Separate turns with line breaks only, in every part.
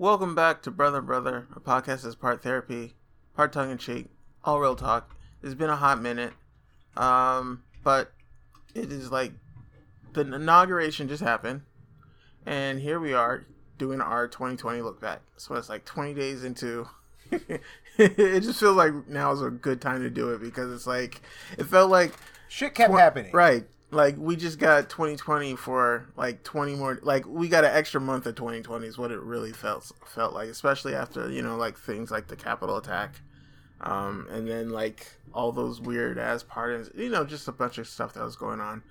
Welcome back to Brother Brother, a podcast that's part therapy, part tongue in cheek, all real talk. It's been a hot minute, um, but it is like the inauguration just happened, and here we are doing our 2020 look back. So it's like 20 days into. it just feels like now is a good time to do it because it's like it felt like
Shit kept
tw-
happening.
Right. Like we just got 2020 for like 20 more like we got an extra month of 2020 is what it really felt felt like especially after you know like things like the Capitol attack um and then like all those weird ass pardons you know just a bunch of stuff that was going on.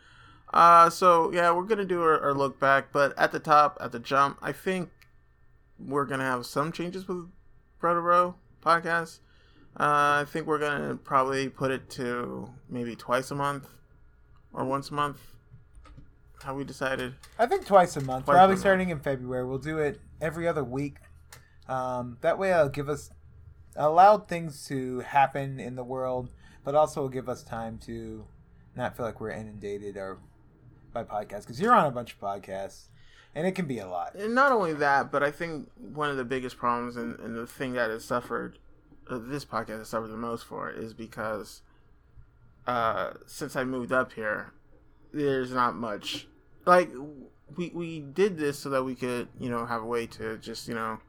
Uh so yeah we're gonna do our, our look back but at the top at the jump I think we're gonna have some changes with Brother Row podcast. Uh, I think we're gonna probably put it to maybe twice a month or once a month. How we decided?
I think twice a month.
Twice
probably
a month.
starting in February. We'll do it every other week. Um, that way, it'll give us allow things to happen in the world, but also give us time to not feel like we're inundated or by podcasts because you're on a bunch of podcasts, and it can be a lot.
And not only that, but I think one of the biggest problems and, and the thing that has suffered, uh, this podcast has suffered the most for, is because uh, since I moved up here, there's not much. Like we we did this so that we could you know have a way to just you know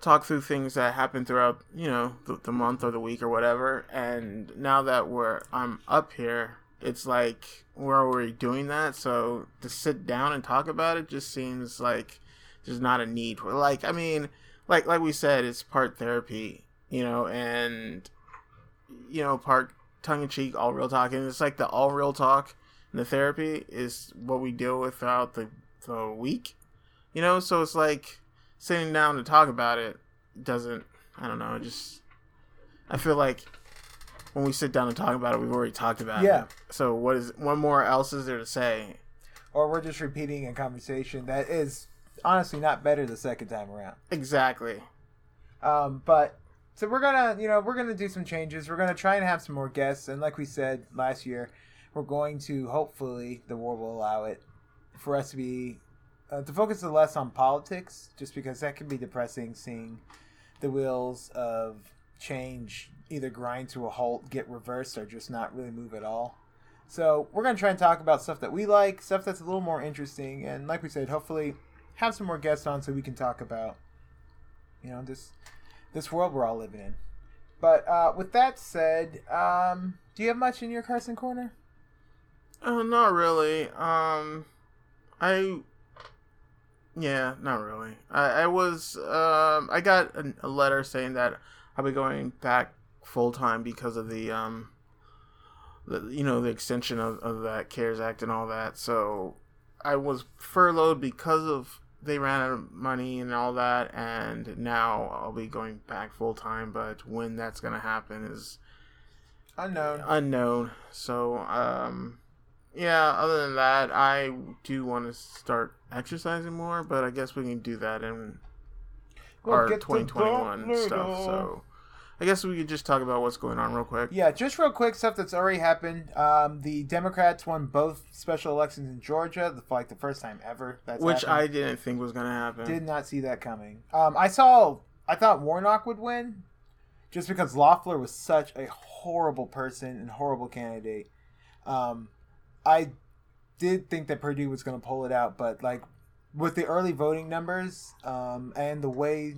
talk through things that happen throughout you know the, the month or the week or whatever. And now that we're I'm up here, it's like we're already doing that. So to sit down and talk about it just seems like there's not a need for like I mean like like we said it's part therapy you know and you know part tongue in cheek all real talk and it's like the all real talk and the therapy is what we deal with throughout the, the week you know so it's like sitting down to talk about it doesn't I don't know just I feel like when we sit down and talk about it we've already talked about
Yeah.
it Yeah. so what is what more else is there to say
Or we're just repeating a conversation that is honestly not better the second time around.
exactly
Um, but so we're gonna, you know, we're gonna do some changes. We're gonna try and have some more guests, and like we said last year, we're going to hopefully the world will allow it for us to be uh, to focus less on politics, just because that can be depressing. Seeing the wheels of change either grind to a halt, get reversed, or just not really move at all. So we're gonna try and talk about stuff that we like, stuff that's a little more interesting, and like we said, hopefully have some more guests on so we can talk about you know this this world we're all living in. But uh, with that said, um, do you have much in your Carson corner?
Uh, not really. Um, I. Yeah, not really. I, I was. Um, I got a, a letter saying that I'll be going back full time because of the um. The, you know the extension of, of that CARES Act and all that. So I was furloughed because of they ran out of money and all that, and now I'll be going back full time. But when that's gonna happen is
Unknown.
unknown. So, um, yeah. Other than that, I do want to start exercising more, but I guess we can do that in
We'll
our 2021 stuff. So, I guess we could just talk about what's going on real quick.
Yeah, just real quick stuff that's already happened. Um, the Democrats won both special elections in Georgia for like the first time ever. That's
Which I didn't think was gonna happen.
did not see that coming. Um, I saw. I thought Warnock would win, just because Loeffler was such a horrible person and horrible candidate. Um, I did think that Perdue was going to pull it out, but like with the early voting numbers um, and the way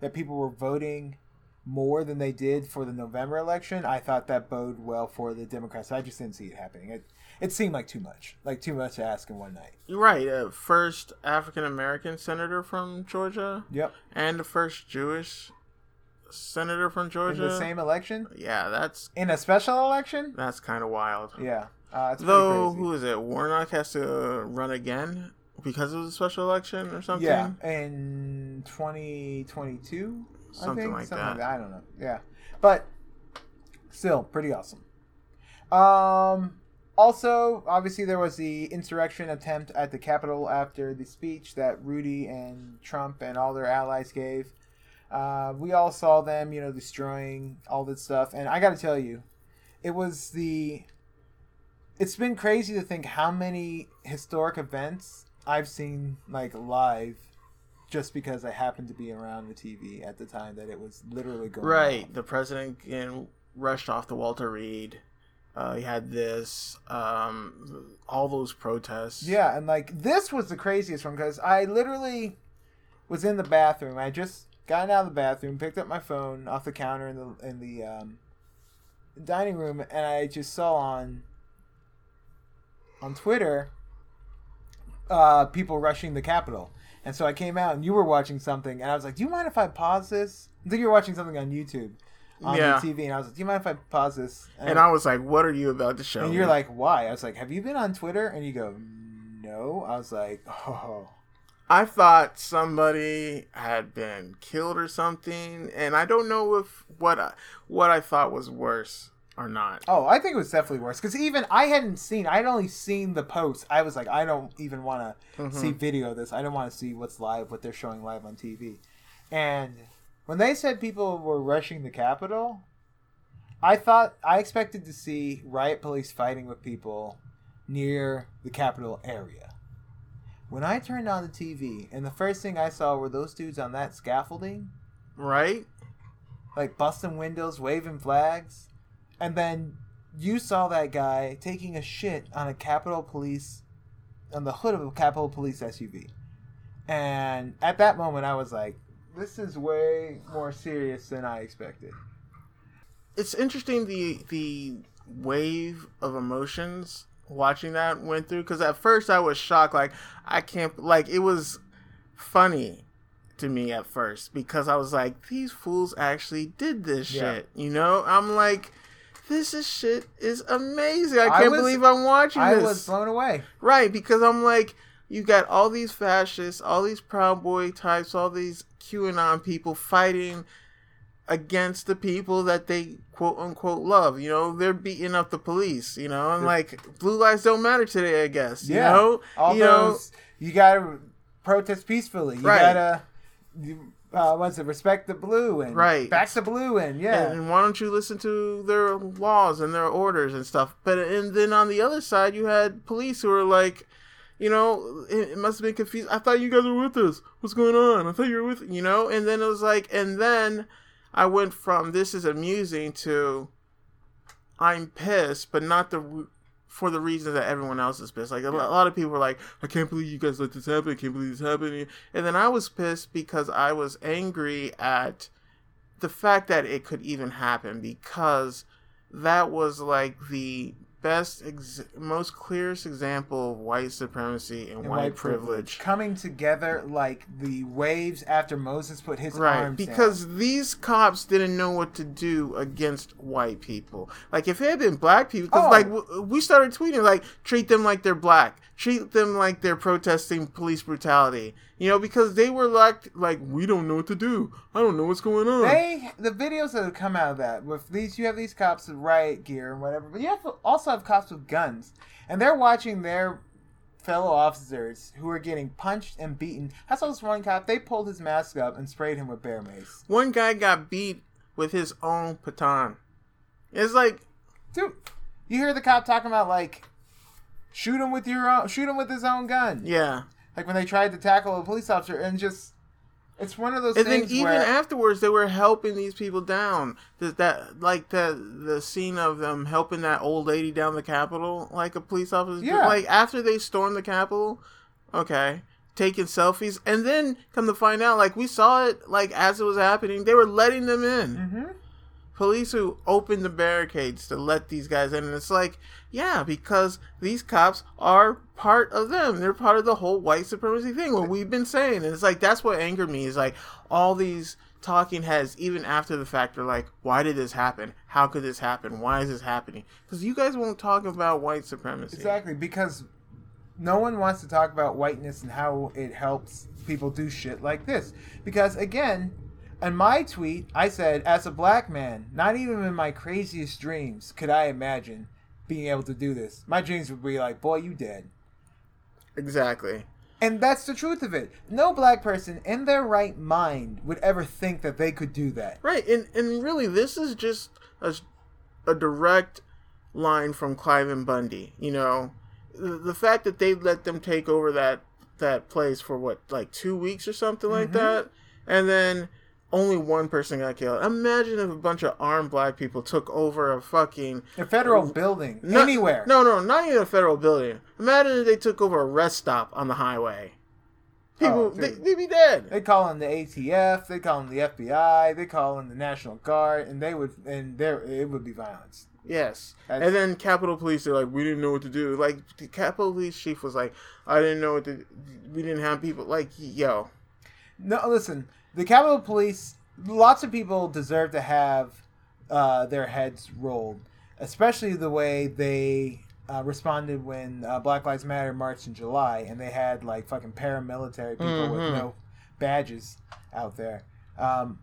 that people were voting more than they did for the November election, I thought that bode well for the Democrats. I just didn't see it happening. It it seemed like too much, like too much to ask in one night.
You're right. Uh, first African American senator from Georgia,
Yep,
and the first Jewish senator from
in
Georgia.
the same election,
Yeah, that's
in a special election.
that's kind of wild.
Yeah, uh, it's
Though, who is it? Warnock has to run again because of the special election or something.
Yeah, in 2022, I
Something
think.
like
something
that.
like that. I don't know. Yeah, but still pretty awesome. Um. Also, obviously, there was the insurrection attempt at the Capitol after the speech that Rudy and Trump and all their allies gave. Uh, we all saw them, you know, destroying all this stuff, and I got to tell you, it was the. It's been crazy to think how many historic events I've seen like live just because I happened to be around the TV at the time that it was literally going
Right.
on.
The president getting rushed off to Walter Reed. Uh, he had this, um, all those protests.
Yeah, and like this was the craziest one because I literally was in the bathroom. I just got out of the bathroom, picked up my phone off the counter in the in the um, dining room, and I just saw on on Twitter uh, people rushing the Capitol. And so I came out, and you were watching something, and I was like, "Do you mind if I pause this?" I think you were watching something on YouTube, on
Yeah.
the TV, and I was like, "Do you mind if I pause this?"
And I was like, what are you about to show
and
me?
you're like, why? I was like, have you been on Twitter? And you go, no. I was like, oh.
I thought somebody had been killed or something, and I don't know if what I, what I thought was worse or not.
Oh, I think it was definitely worse because even I hadn't seen. I'd only seen the post. I was like, I don't even want to
Mm-hmm.
see video of this. I don't want to see what's live, what they're showing live on TV. And when they said people were rushing the Capitol, I thought I expected to see riot police fighting with people near the Capitol area. When I turned on the TV, and the first thing I saw were those dudes on that scaffolding.
Right?
like busting windows, waving flags, and then you saw that guy taking a shit on a Capitol Police, on the hood of a Capitol Police SUV, and at that moment I was like, "This is way more serious than I expected."
It's interesting the the wave of emotions watching that went through because at first I was shocked, like I can't, like it was funny to me at first because I was like, these fools actually did this
Yeah.
shit, you know? I'm like. This is shit is amazing. I
I
can't
was-
believe I'm watching
I
this.
was blown away.
Right, because I'm like, you got all these fascists, all these Proud Boy types, all these QAnon people fighting against the people that they quote unquote love. You know, they're beating up the police. You know, and like blue lives don't matter today. I guess. You
Yeah.
know,
All
you know,
those you gotta protest peacefully. You
Right.
gotta. You, uh, what's it? Respect the blue and
Right.
back the blue and yeah.
And why don't you listen to their laws and their orders and stuff? But and then on the other side, you had police who were like, you know, it, it must have been confused. I thought you guys were with us. What's going on? I thought you were with, you know. And then it was like, and then I went from this is amusing to I'm pissed, but not the for the reasons that everyone else is pissed. Like a, lo- a lot of people were like, I can't believe you guys let this happen. I can't believe this happened. And then I was pissed because I was angry at the fact that it could even happen because that was like the best ex- most clearest example of white supremacy and,
and
white, privilege.
coming together like the waves after Moses put his
Right,
arms down.
because these cops didn't know what to do against white people. Like if it had been black people, because
Oh.
like w- we started tweeting like treat them like they're black, treat them like they're protesting police brutality. You know, because they were like like we don't know what to do. I don't know what's going on.
They the videos that have come out of that with these you have these cops with riot gear and whatever, but you have to also have cops with guns, and they're watching their fellow officers who are getting punched and beaten. I saw this one cop. They pulled his mask up and sprayed him with bear mace.
One guy got beat with his own baton. It's like
Dude, you hear the cop talking about like shoot him with your own, shoot him with his own gun.
yeah.
Like when they tried to tackle a police officer and just. It's one of those
and then even
where
afterwards they were helping these people down that, that like the the scene of them helping that old lady down the capitol like a police officer
Yeah.
like after they stormed the capitol okay taking selfies and then come to find out like we saw it like as it was happening they were letting them in
hmm
police who opened the barricades to let these guys in. And it's like yeah because these cops are part of them. They're part of the whole white supremacy thing what we've been saying. And it's like that's what angered me is like all these talking heads even after the fact are like why did this happen? How could this happen? Why is this happening? Because you guys won't talk about white supremacy.
Exactly, because no one wants to talk about whiteness and how it helps people do shit like this. Because again, in my tweet, I said, as a black man, not even in my craziest dreams could I imagine being able to do this. My dreams would be like, boy, you dead.
exactly
And that's the truth of it. No black person in their right mind would ever think that they could do that.
Right, and and really, this is just a, a direct line from Cliven Bundy. You know, the, the fact that they let them take over that that place for what like two weeks or something like
Mm-hmm.
that, and then only one person got killed. Imagine if a bunch of armed black people took over a fucking
A federal building
no-
anywhere.
No, no, not even a federal building. Imagine if they took over a rest stop on the highway. People,
Oh,
they, they'd be dead.
They call in the ATF. They call in the FBI. They call in the National Guard, and they would and there it would be violence.
Yes.
That's-
and then Capitol Police, they're like, we didn't know what to do. Like, the Capitol Police chief was like, I didn't know what to We didn't have people. Like, yo.
No, listen. The Capitol Police. Lots of people deserve to have uh, their heads rolled, especially the way they uh, responded when uh, Black Lives Matter marched in July, and they had like fucking paramilitary people with
Mhm.
no badges out there. Um,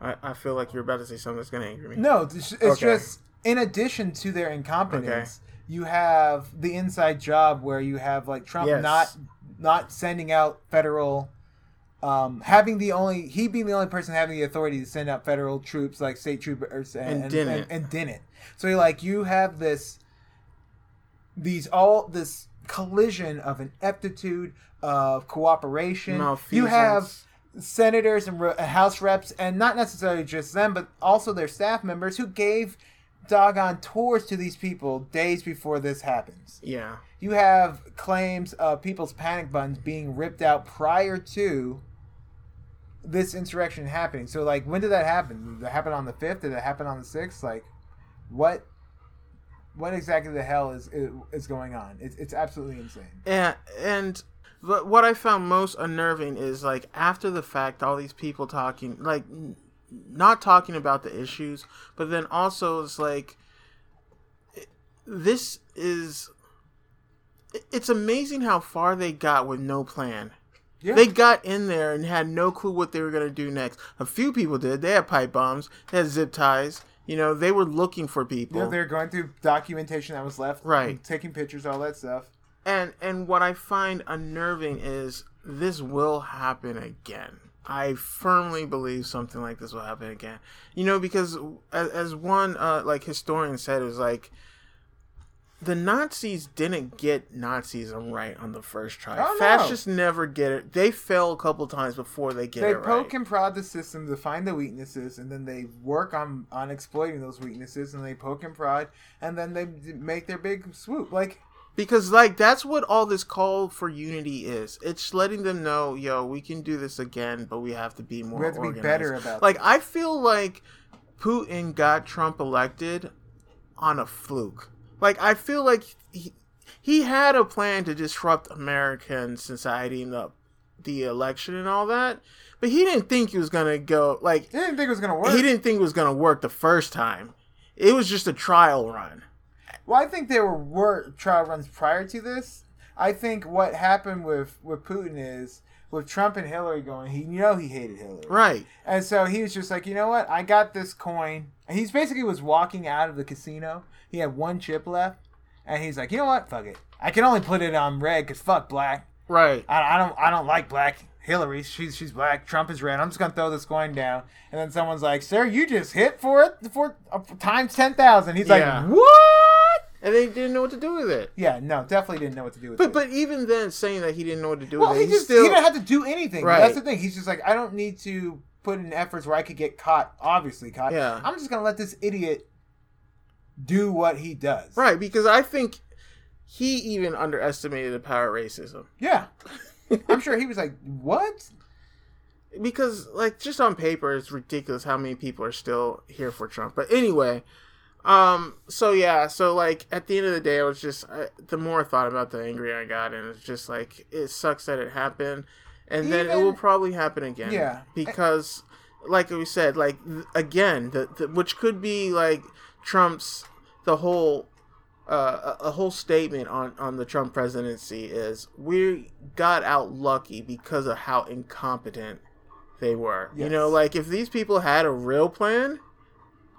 I, I feel like you're about to say something that's going to anger me.
No, it's, it's
Okay.
just in addition to their incompetence, you have the inside job where you have like Trump
Yes.
not not sending out federal um, having the only he being the only person having the authority to send out federal troops like state troopers and,
And didn't.
and, and didn't. So you're like you have this these all this collision of ineptitude of cooperation. You have senators and re- House reps, and not necessarily just them, but also their staff members who gave doggone tours to these people days before this happens.
Yeah.
You have claims of people's panic buttons being ripped out prior to this insurrection happening. So, like, when did that happen? Did it happen on the fifth? Did it happen on the sixth? Like, what? What exactly the hell is is, going on? It's, it's absolutely insane.
And but what I found most unnerving is like after the fact, all these people talking, like not talking about the issues, but then also it's like this is. It's amazing how far they got with no plan.
Yeah.
They got in there and had no clue what they were going to do next. A few people did. They had pipe bombs. They had zip ties. You know, they were looking for people.
You know, they're going through documentation that was left,
Right.
Taking pictures, all that stuff.
and and what I find unnerving is this will happen again. I firmly believe something like this will happen again. You know, because as, as one uh, like historian said, it was like the Nazis didn't get Nazism right on the first try.
Oh, no.
Fascists never get it. They fail a couple times before they get
they
it right.
They poke and prod the system to find the weaknesses, and then they work on on exploiting those weaknesses, and they poke and prod, and then they make their big swoop. Like,
because like that's what all this call for unity is. It's letting them know, yo, we can do this again, but we have to be more.
We have to be better about
Like I feel like Putin got Trump elected on a fluke. Like I feel like he, he had a plan to disrupt American society in the the election and all that, but he didn't think he was gonna go like
they didn't think it was gonna work.
he didn't think it was gonna work the first time. It was just a trial run.
Well, I think there were, were trial runs prior to this. I think what happened with with Putin is with Trump and Hillary going, he you know he hated Hillary.
Right.
And so he was just like, you know what? I got this coin. And he's basically was walking out of the casino. He had one chip left, and he's like, you know what? Fuck it. I can only put it on red because fuck black.
Right.
I, I don't I don't like black. Hillary, she's she's black. Trump is red. I'm just gonna throw this coin down. And then someone's like, sir, you just hit for it for uh, times ten thousand. He's
Yeah.
like, what?
And they didn't know what to do with it.
Yeah, no, definitely didn't know what to do with
But
it.
but even then, saying that he didn't know what to do
well,
with
he
it,
just
still
he didn't have to do anything.
Right.
That's the thing. He's just like, I don't need to put in efforts where I could get caught. Obviously caught.
Yeah.
I'm just gonna let this idiot do what he does.
right because I think he even underestimated the power of racism
Yeah. I'm sure he was like, what?
because like just on paper, it's ridiculous how many people are still here for Trump. But anyway, um, so yeah, so like at the end of the day, I was just I, the more I thought about, the angrier I got, and it's just like it sucks that it happened, and then it will probably happen again.
Yeah.
because like we said, like again, the, the which could be like Trump's the whole uh, a a whole statement on on the Trump presidency is we got out lucky because of how incompetent they were. You know, like if these people had a real plan,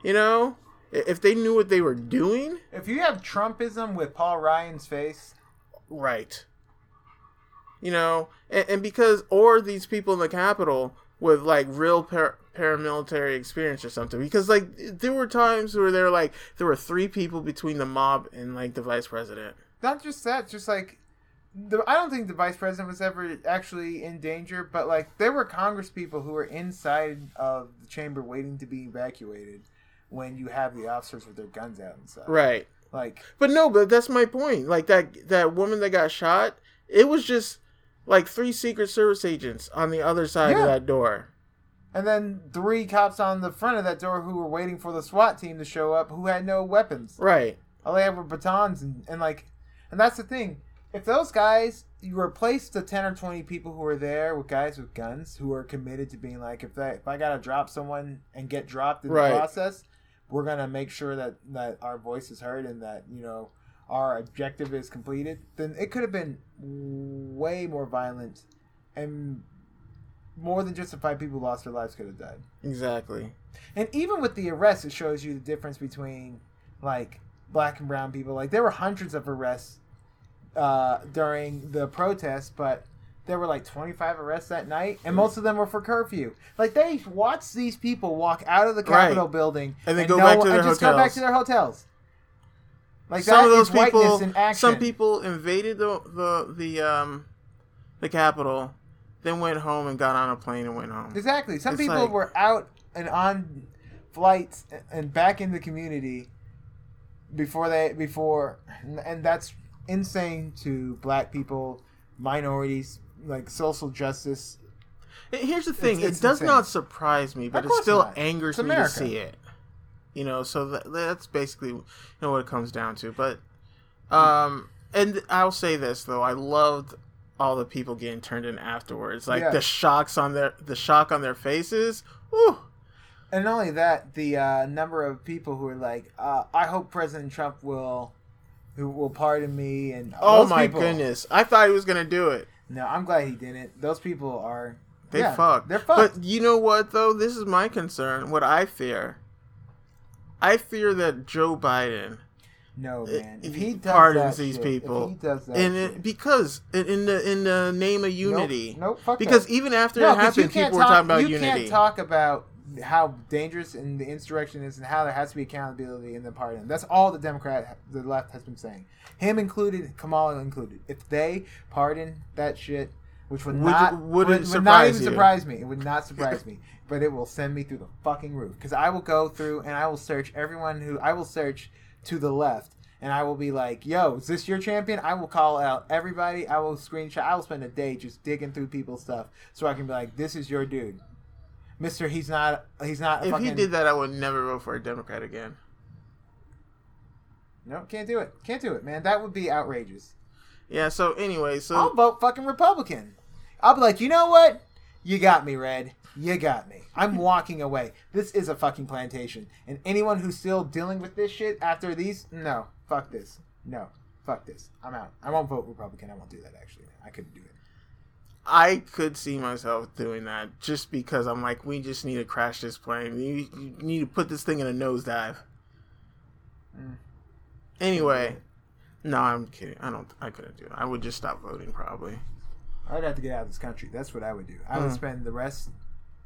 you know, if they knew what they were doing,
If you have Trumpism with Paul Ryan's face,
right. You know, and, and because or these people in the Capitol with like real par- paramilitary experience or something because like there were times where there were like there were three people between the mob and like the vice president
not just that, just like the, I don't think the vice president was ever actually in danger, but like there were Congress people who were inside of the chamber waiting to be evacuated when you have the officers with their guns out and stuff.
Right.
Like,
But no, but that's my point. Like that that woman that got shot, it was just like three Secret Service agents on the other side
Yeah.
of that door.
And then three cops on the front of that door who were waiting for the SWAT team to show up who had no weapons.
Right.
All they had were batons and, and like, and that's the thing. If those guys, you replace the ten or twenty people who were there with guys with guns who are committed to being like, if that if I gotta drop someone and get dropped in
Right.
the process, we're gonna make sure that that our voice is heard and that you know our objective is completed. Then it could have been way more violent and more than just the five people who lost their lives could have died.
Exactly.
And even with the arrests, it shows you the difference between like black and brown people. Like there were hundreds of arrests uh, during the protests, but there were like 25 arrests that night, and most of them were for curfew. Like they watched these people walk out of the
Right.
Capitol building
And then go back to
and
their
just go back
hotels.
to their hotels. Like
some
that
of those people some people invaded the the the um the Capitol, then went home and got on a plane and went home.
Exactly. Some
It's
people
like-
were out and on flights and back in the community before they before and that's insane to black people, minorities, like social justice.
Here's the thing:
it's
it does
insane.
not surprise me, but it still
not.
angers me to see it. You know, so that, that's basically you know what it comes down to. But, um, and I'll say this though: I loved all the people getting turned in afterwards, like
Yeah.
the shocks on their the shock on their faces. Whew.
And not only that, the uh, number of people who are like, uh, "I hope President Trump will, who will pardon me." And
Oh my
people-
goodness! I thought he was gonna do it.
No, I'm glad he didn't. Those people are
They
yeah,
fucked.
They're fucked.
But you know what though? This is my concern. What I fear. I fear that Joe Biden
no man, if he does
pardons these
shit,
people,
he does that
and it, because in the in the name of unity,
Nope, nope
because
that.
even after
No,
it
you
happened, people were talking about
you
unity.
can't talk about how dangerous and the insurrection is and how there has to be accountability in the pardon. That's all the Democrat, the left has been saying. Him included, Kamala included. If they pardon that shit, which would,
Would-
not
would it
would, not even
you?
surprise me. It would not surprise me, but it will send me through the fucking roof because I will go through and I will search everyone who I will search to the left. And I will be like, "Yo, is this your champion?" I will call out everybody. I will screenshot. I will spend a day just digging through people's stuff so I can be like, "This is your dude, Mister. He's not. He's not." A
if
fucking,
he did that, I would never vote for a Democrat again.
no, can't do it. Can't do it, man. That would be outrageous.
Yeah. So anyway, so
I'll vote fucking Republican. I'll be like, you know what? You got me, Red. You got me. I'm walking away. This is a fucking plantation. And anyone who's still dealing with this shit after these, no. Fuck this. No. Fuck this. I'm out. I won't vote Republican. I won't do that, actually. I couldn't do it.
I could see myself doing that just because I'm like, we just need to crash this plane. You, you need to put this thing in a nosedive.
Mm.
Anyway, no, I'm kidding. I don't. I couldn't do it. I would just stop voting probably.
I'd have to get out of this country. That's what I would do. I would
Mm.
spend the rest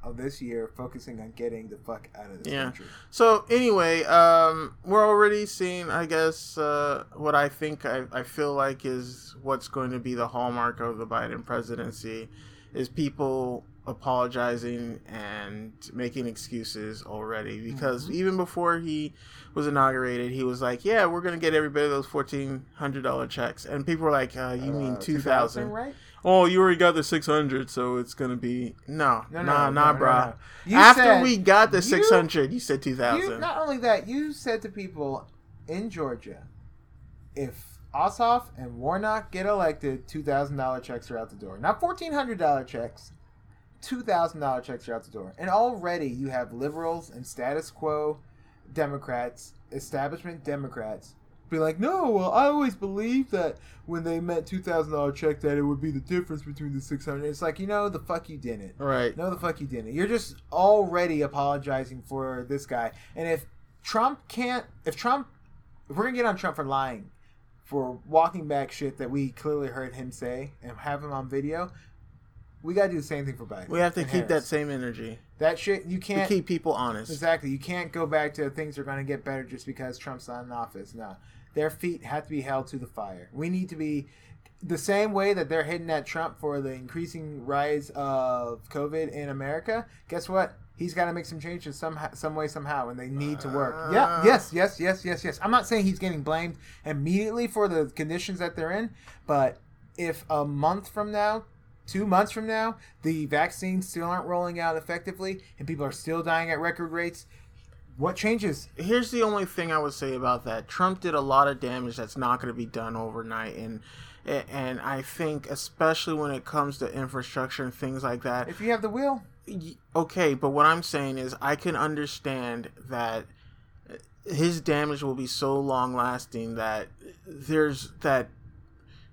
of this year focusing on getting the fuck out of this
Yeah.
country.
So anyway, um, we're already seeing, I guess, uh, what I think I, I feel like is what's going to be the hallmark of the Biden presidency is people apologizing and making excuses already. Because even before he was inaugurated, he was like, "Yeah, we're going to get everybody those fourteen hundred dollar checks," and people were like, uh, "You mean
Uh,
two thousand?
right?
Oh, you already got the six hundred, so it's going to be no,
No, no,
nah,
no,
nah,
no,
bruh."
no.
After
said-
we got the
you-
six hundred, you said 2,000.
You, not only that, you said to people in Georgia, if Ossoff and Warnock get elected, two thousand dollar checks are out the door. Not fourteen hundred dollar checks, two thousand dollar checks are out the door. And already you have liberals and status quo Democrats, establishment Democrats, be like, no, well, I always believed that when they meant two thousand dollar check, that it would be the difference between the six hundred. It's like, you know, the fuck you didn't.
Right.
No, the fuck you didn't. You're just already apologizing for this guy. And if Trump can't, if Trump, if we're gonna get on Trump for lying, for walking back shit that we clearly heard him say and have him on video, we gotta do the same thing for Biden.
We have to keep that same energy
that shit. You can't
keep people honest.
exactly. You can't go back to things are gonna get better just because Trump's not in office. No, their feet have to be held to the fire. We need to be the same way that they're hitting at Trump for the increasing rise of COVID in America, guess what? He's got to make some changes some some way somehow, and they need to work.
Uh.
yeah, yes, yes, yes, yes, yes. I'm not saying he's getting blamed immediately for the conditions that they're in, but if a month from now, two months from now, the vaccines still aren't rolling out effectively, and people are still dying at record rates, what changes?
Here's the only thing I would say about that. Trump did a lot of damage that's not going to be done overnight, and and I think especially when it comes to infrastructure and things like that.
If you have the will,
okay, but what I'm saying is I can understand that his damage will be so long lasting that there's that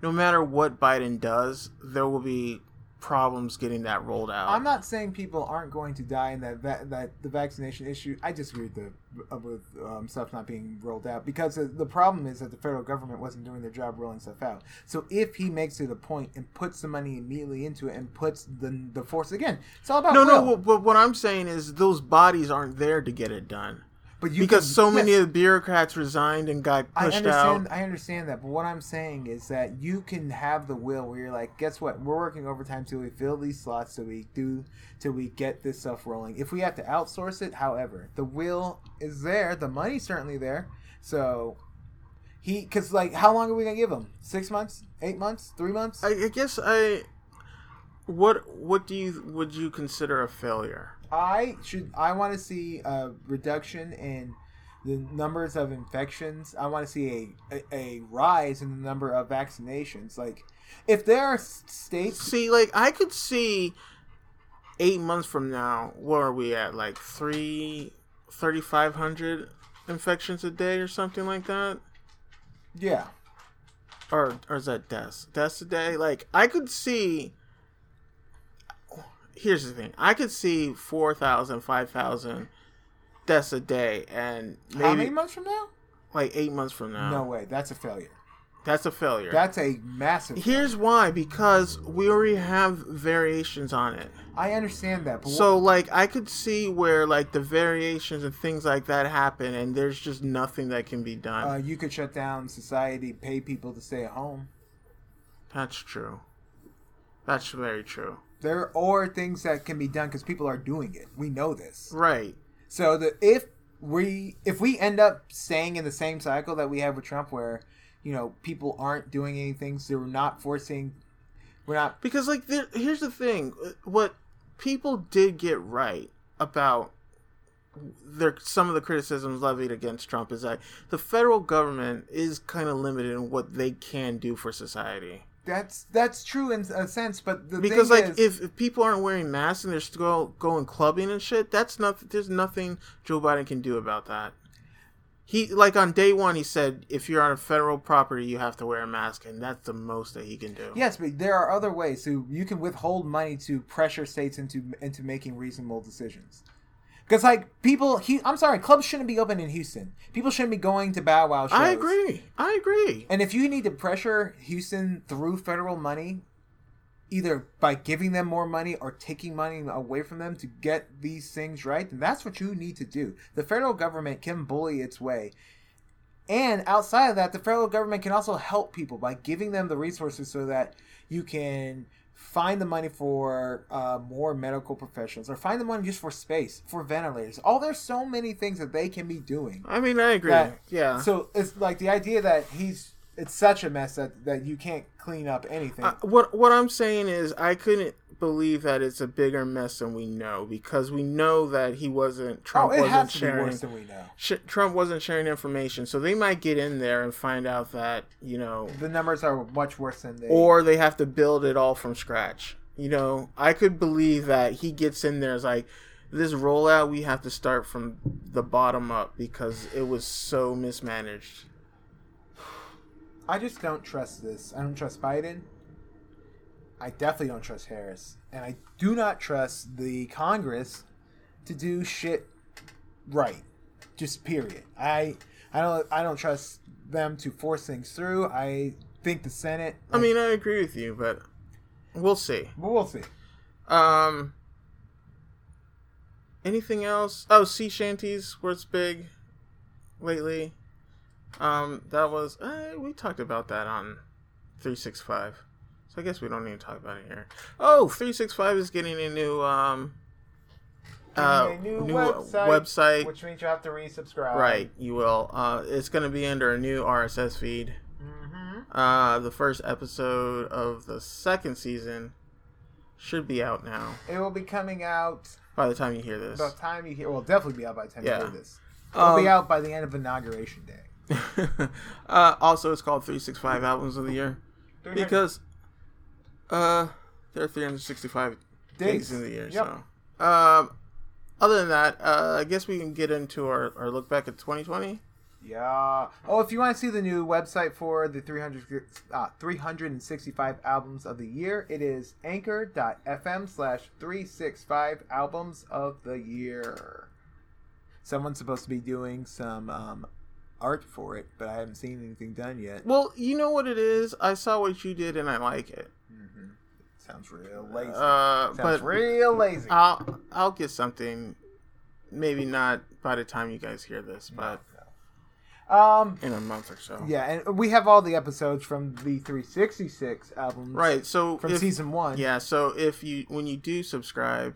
no matter what Biden does, there will be problems getting that rolled out.
I'm not saying people aren't going to die in that va- that the vaccination issue. I disagree with the uh, with um, stuff not being rolled out because the, the problem is that the federal government wasn't doing their job rolling stuff out. So if he makes it a point and puts the money immediately into it and puts the the force again, it's all about
no,
will.
no. But what I'm saying is those bodies aren't there to get it done.
But you
because
can-
so many
yes.
of the bureaucrats resigned and got
I
pushed
understand.
out.
I understand that, but what I'm saying is that you can have the will where you're like, guess what? We're working overtime till we fill these slots, till we do, till we get this stuff rolling. If we have to outsource it, however, the will is there. The money's certainly there. So he, because like, how long are we gonna give him? Six months? Eight months? Three months?
I, I guess I. What what do you would you consider a failure?
I should. I want to see a reduction in the numbers of infections. I want to see a, a a rise in the number of vaccinations. Like, if there are states,
See, like I could see eight months from now, where are we at? Like three, thirty five hundred infections a day or something like that,
yeah,
or or is that deaths? Deaths a day? Like I could see. Here's the thing: I could see 4,000, 5,000 deaths a day, and maybe
how many months from now?
like eight months from now.
No way. That's a failure.
That's a failure.
That's a massive.
Here's why: because we already have variations on it.
I understand that, but
So like I could see where like the variations and things like that happen, and there's just nothing that can be done.
uh, you could shut down society, pay people to stay at home.
That's true. That's very true.
There are things that can be done because people are doing it. We know this.
Right.
So the if we if we end up staying in the same cycle that we have with Trump, where you know people aren't doing anything, so we're not forcing, we're not.
Because like there, here's the thing: what people did get right about their some of the criticisms levied against Trump is that the federal government is kind of limited in what they can do for society.
That's that's true in a sense, but the
because
thing
like
is,
if, if people aren't wearing masks and they're still going clubbing and shit that's not there's nothing joe biden can do about that he like on day one he said if you're on a federal property you have to wear a mask and that's the most that he can do
yes, but there are other ways. So you can withhold money to pressure states into into making reasonable decisions. Because like people, he, I'm sorry, clubs shouldn't be open in Houston. People shouldn't be going to Bow Wow shows.
i agree i agree
And if you need to pressure Houston through federal money, either by giving them more money or taking money away from them to get these things right, then that's what you need to do. The federal government can bully its way. And outside of that, the federal government can also help people by giving them the resources so that you can find the money for uh, more medical professionals or find the money just for space, for ventilators. Oh, there's so many things that they can be doing.
i mean i agree
That-
yeah
So it's like the idea that he's it's such a mess that, that you can't clean up anything.
Uh, what what i'm saying is i couldn't believe that it's a bigger mess than we know because we know that he wasn't
oh,
trump
it
wasn't
has to be
sharing
worse than we know.
sh- Trump wasn't sharing information, so they might get in there and find out that you know,
The numbers are much worse than they.
or they have to build it all from scratch. You know, I could believe that he gets in there as like this rollout. We have to start from the bottom up because it was so mismanaged.
I just don't trust this. I don't trust Biden. I definitely don't trust Harris, and I do not trust the Congress to do shit right. Just period. I I don't I don't trust them to force things through. I think the Senate.
I mean, I agree with you, but we'll see.
but we'll see.
Um, anything else? Oh, sea shanties where it's big lately. Um, that was uh, we talked about that on 365. So I guess we don't need to talk about it here. Oh, 365 is getting a new um uh,
a new,
new
website,
website.
which means you have to resubscribe.
Right, you will. Uh, it's going to be under a new RSS feed.
Mm-hmm.
Uh, the first episode of the second season should be out now
It will be coming out
by the time you hear this.
by the time you hear. Well, definitely be out by the time
Yeah.
you hear this. It'll be
Um,
out by the end of inauguration day.
uh, also, it's called 365 Albums of the Year because uh, there are 365 days,
Days.
in the year.
Yep.
So, um, other than that, uh, I guess we can get into our, our look back at 2020.
Yeah. Oh, if you want to see the new website for the 300, uh, 365 albums of the year, it is anchor.fm slash 365 albums of the year. Someone's supposed to be doing some um, art for it, but I haven't seen anything done yet.
Well, you know what it is. I saw what you did and I like it.
Sounds real lazy.
Uh,
Sounds
but
real lazy.
I'll I'll get something. Maybe not by the time you guys hear this, but
um,
in a month or so.
yeah, and we have all the episodes from the 366 albums.
Right. So
From
if,
season one.
Yeah. So if you when you do subscribe,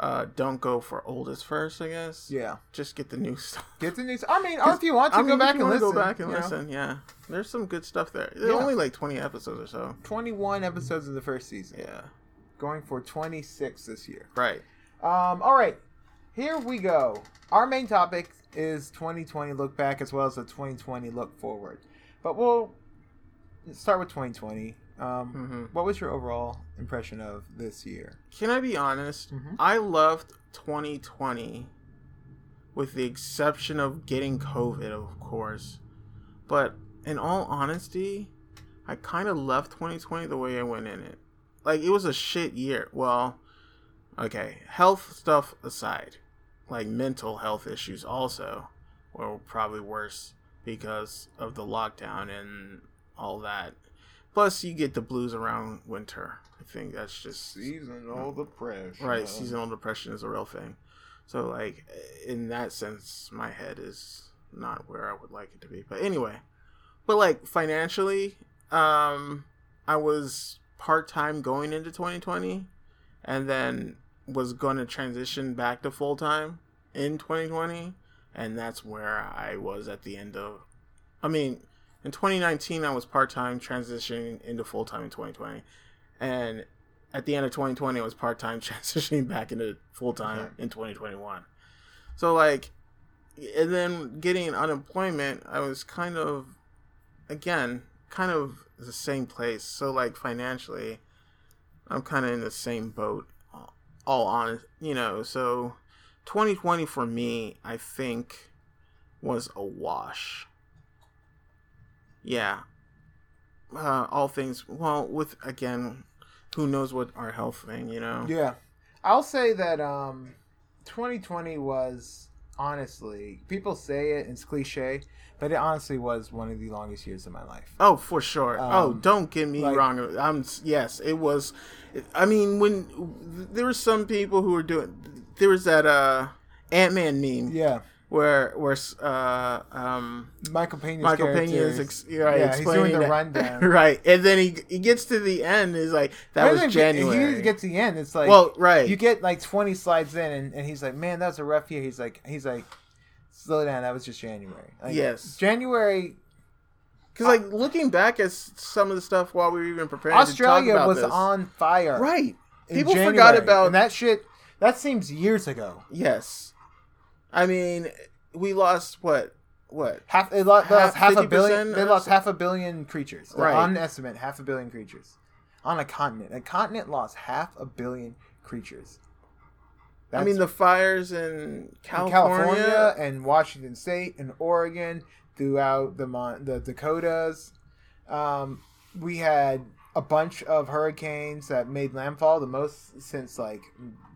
uh, don't go for oldest first. I guess.
Yeah.
Just get the new stuff.
Get the news. I mean, or if you want to
I mean,
go back and listen.
Go back and
know.
listen. Yeah. There's some good stuff there. There are
Yeah.
only like 20 episodes or so.
21 episodes in the first season.
Yeah.
Going for 26 this year.
Right.
Um, all right. Here we go. Our main topic is 2020 look back as well as a 2020 look forward. But we'll start with 2020. Um,
hmm
What was your overall impression of this year?
Can I be honest?
Mhm.
I loved 2020, with the exception of getting COVID, of course. But in all honesty, I kind of left 2020 the way I went in it. Like, it was a shit year. Well, okay, health stuff aside, like mental health issues also were probably worse because of the lockdown and all that. Plus, you get the blues around winter. I think that's just
Seasonal depression.
Right, seasonal depression is a real thing. So, like, in that sense, my head is not where I would like it to be. But anyway, but like financially, um, I was part time going into 2020, and then was going to transition back to full time in 2020, and that's where I was at the end of. I mean, in 2019, I was part time transitioning into full time in 2020, and at the end of 2020, I was part time transitioning back into full time
Okay.
in 2021. So like, and then getting unemployment, I was kind of, again, kind of the same place. So like financially, I'm kind of in the same boat. All honest, you know. So 2020 for me, I think, was a wash. Yeah. Uh, all things well with again, who knows what our health thing, you know.
Yeah. I'll say that um 2020 was honestly, people say it, it's cliche, but it honestly was one of the longest years of my life.
Oh, for sure. oh,
Um,
don't get me
like-
wrong. I'm yes, it was. I mean, when there were some people who were doing, there was that uh Ant Man meme
Yeah.
Where where uh um
Michael Pena's
Michael Pena is ex- right,
yeah, he's doing
explaining
the
that-
rundown.
right, and then he he gets to the end. Is like that was January.
He gets to the end. It's like
well, right.
you get like 20 slides in, and, and he's like, "Man, that was a rough year." He's like, "He's like, slow down. That was just January." Like,
Yes.
January.
Because like looking back at some of the stuff while we were even preparing,
Australia
to talk about
was
this,
on fire.
right. People forgot about
and that shit. That seems years ago.
Yes, I mean we lost what what
Half they lost, they lost
Half-
half a billion. They lost half a billion creatures.
Right.
On estimate, half a billion creatures on a continent. A continent lost half a billion creatures.
I mean the fires in
in
California.
California and Washington State and Oregon, throughout the the Dakotas. Um, we had a bunch of hurricanes that made landfall, the most since like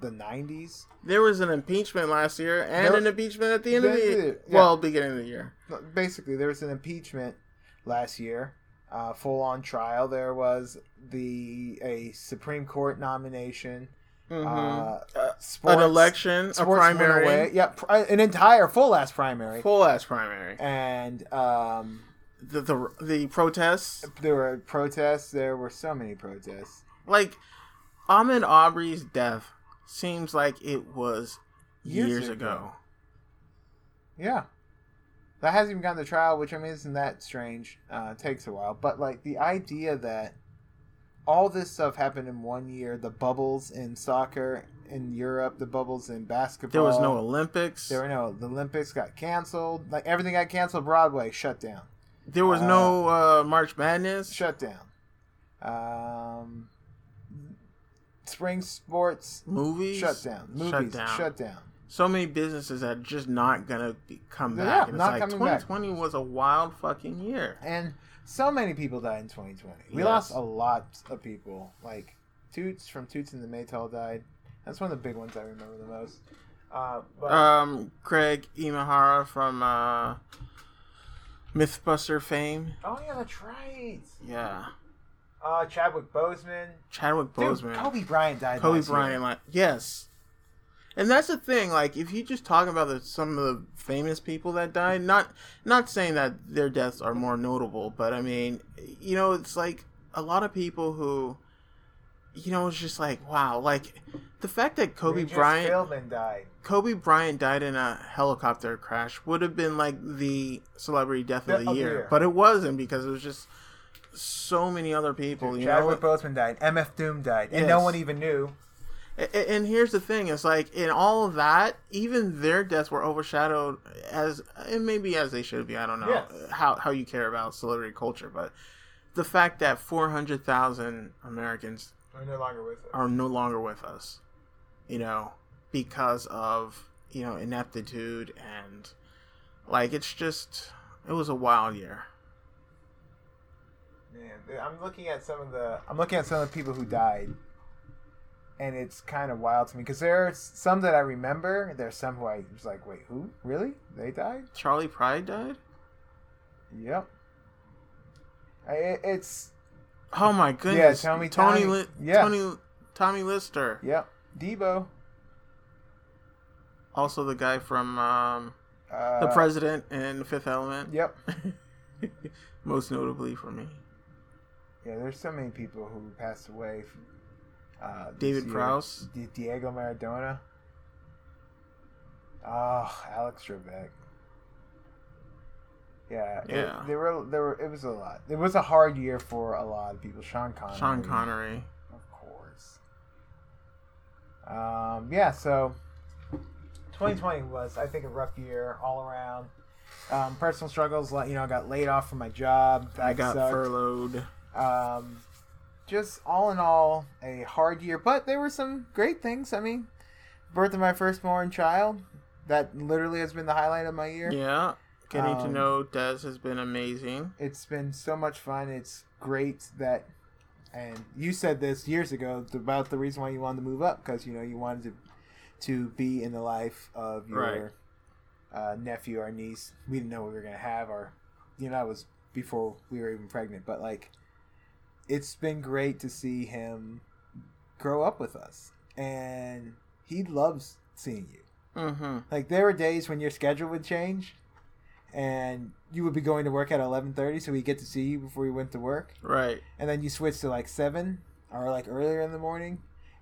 the '90s.
There was an impeachment last year and an impeachment at the end of the year.
yeah.
Well, beginning of the year.
Basically, there was an impeachment last year, uh, full on trial. There was the a Supreme Court nomination.
Mhm.
Uh,
Uh,
sports,
an election, a primary.
Yeah, pr- an entire full ass primary.
full ass primary.
and um,
the the, the protests.
There were protests. There were so many protests.
Like Ahmaud Arbery's death seems like it was years,
Years
ago.
ago. Yeah. That hasn't even gotten to trial, which I mean isn't that strange. Uh, takes a while, but like the idea that all this stuff happened in one year, the bubbles in soccer in Europe, the bubbles in basketball.
There was no Olympics.
There were no. The Olympics got canceled. Like everything got canceled. Broadway shut down.
There was no uh, March Madness.
Shut down. Um, spring sports
Movies
shut down. Movies
Shut down. So many businesses that are just not gonna be, come
Yeah,
back. it's
not
like
coming back.
2020 was a wild fucking year.
And so many people died in 2020. We
Yes.
lost a lot of people. Like Toots from Toots and the Maytals died. That's one of the big ones I remember the most. Uh, but
Um, Craig Imahara from uh, MythBuster fame.
oh yeah, that's right.
Yeah,
Uh, Chadwick Boseman.
Chadwick
Dude,
Boseman.
Kobe Bryant died.
Kobe
last year.
Bryant, like yes, and that's the thing. Like, if you just talk about the, some of the famous people that died, not not saying that their deaths are more notable, but I mean, you know, it's like a lot of people who, you know, it's just like wow, like the fact that Kobe Bryant,
died.
Kobe Bryant died in a helicopter crash would have been like the celebrity death of
The- of
year,
year.
but it wasn't because it was just so many other people. you know,
Chadwick Boseman died. MF Doom died, and no one even knew.
A- a- And here's the thing: it's like in all of that, even their deaths were overshadowed as, and maybe as they should be. I don't know
Yes.
how how you care about celebrity culture, but the fact that 400,000 Americans
We're no longer with us.
are no longer with us, you know, because of you know ineptitude and like it's just it was a wild year.
Man, I'm looking at some of the I'm looking at some of the people who died, and it's kind of wild to me because there are some that I remember. There's some who I was like, wait, who? Really? They died?
Charley Pride died.
Yep. I, it- it's
Oh my goodness!
Tommy-
Tony,
Tommy-
Li-
yeah.
Tony, Tommy Lister.
yep. Debo,
Also, the guy from um,
uh,
the president in The Fifth Element.
Yep.
Most notably for me,
Yeah, there's so many people who passed away. Uh,
David. Prowse.
Di- Diego Maradona. Oh, Alex Trebek. Yeah, it- there were there were it was a lot. It was a hard year for a lot of people. Sean Connery,
Sean Connery.
of course. Um, yeah, so 2020 was, I think, a rough year all around. Um, personal struggles, like you know, I got laid off from my job.
I got
sucked.
furloughed.
Um, just all in all, a hard year, but there were some great things. I mean, birth of my firstborn child. That literally has been the highlight of my year.
Yeah, getting to
Um,
know Des has been amazing.
It's been so much fun. It's great that, and you said this years ago about the reason why you wanted to move up because you know you wanted to to be in the life of your
Right.
uh, nephew or niece. We didn't know we were gonna have our, you know, that was before we were even pregnant. But like, it's been great to see him grow up with us, and he loves seeing you.
Mm-hmm.
Like there were days when your schedule would change, and you would be going to work at eleven thirty, so we get to see you before you went to work,
Right.
and then you switch to like seven or like earlier in the morning,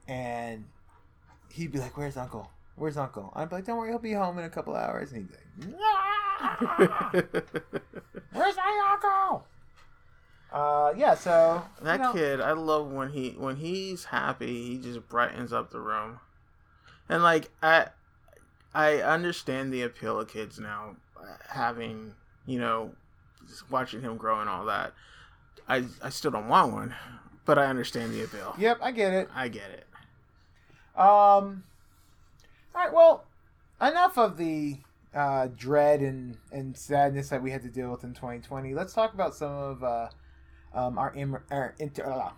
and he'd be like, "Where's Uncle? Where's Uncle?" I'd be like, "Don't worry, he'll be home in a couple hours," and he'd be like, "Where's my Uncle?" Uh, yeah. So
that
you know,
kid, I love when he when he's happy, he just brightens up the room. And like I I understand the appeal of kids now having, you know, watching him grow and all that. I I still don't want one, but I understand the appeal.
Yep, I get it.
I get it.
Um. All right. Well, enough of the uh, dread and, and sadness that we had to deal with in 2020. Let's talk about some of uh, um, our, Im- our inter- uh,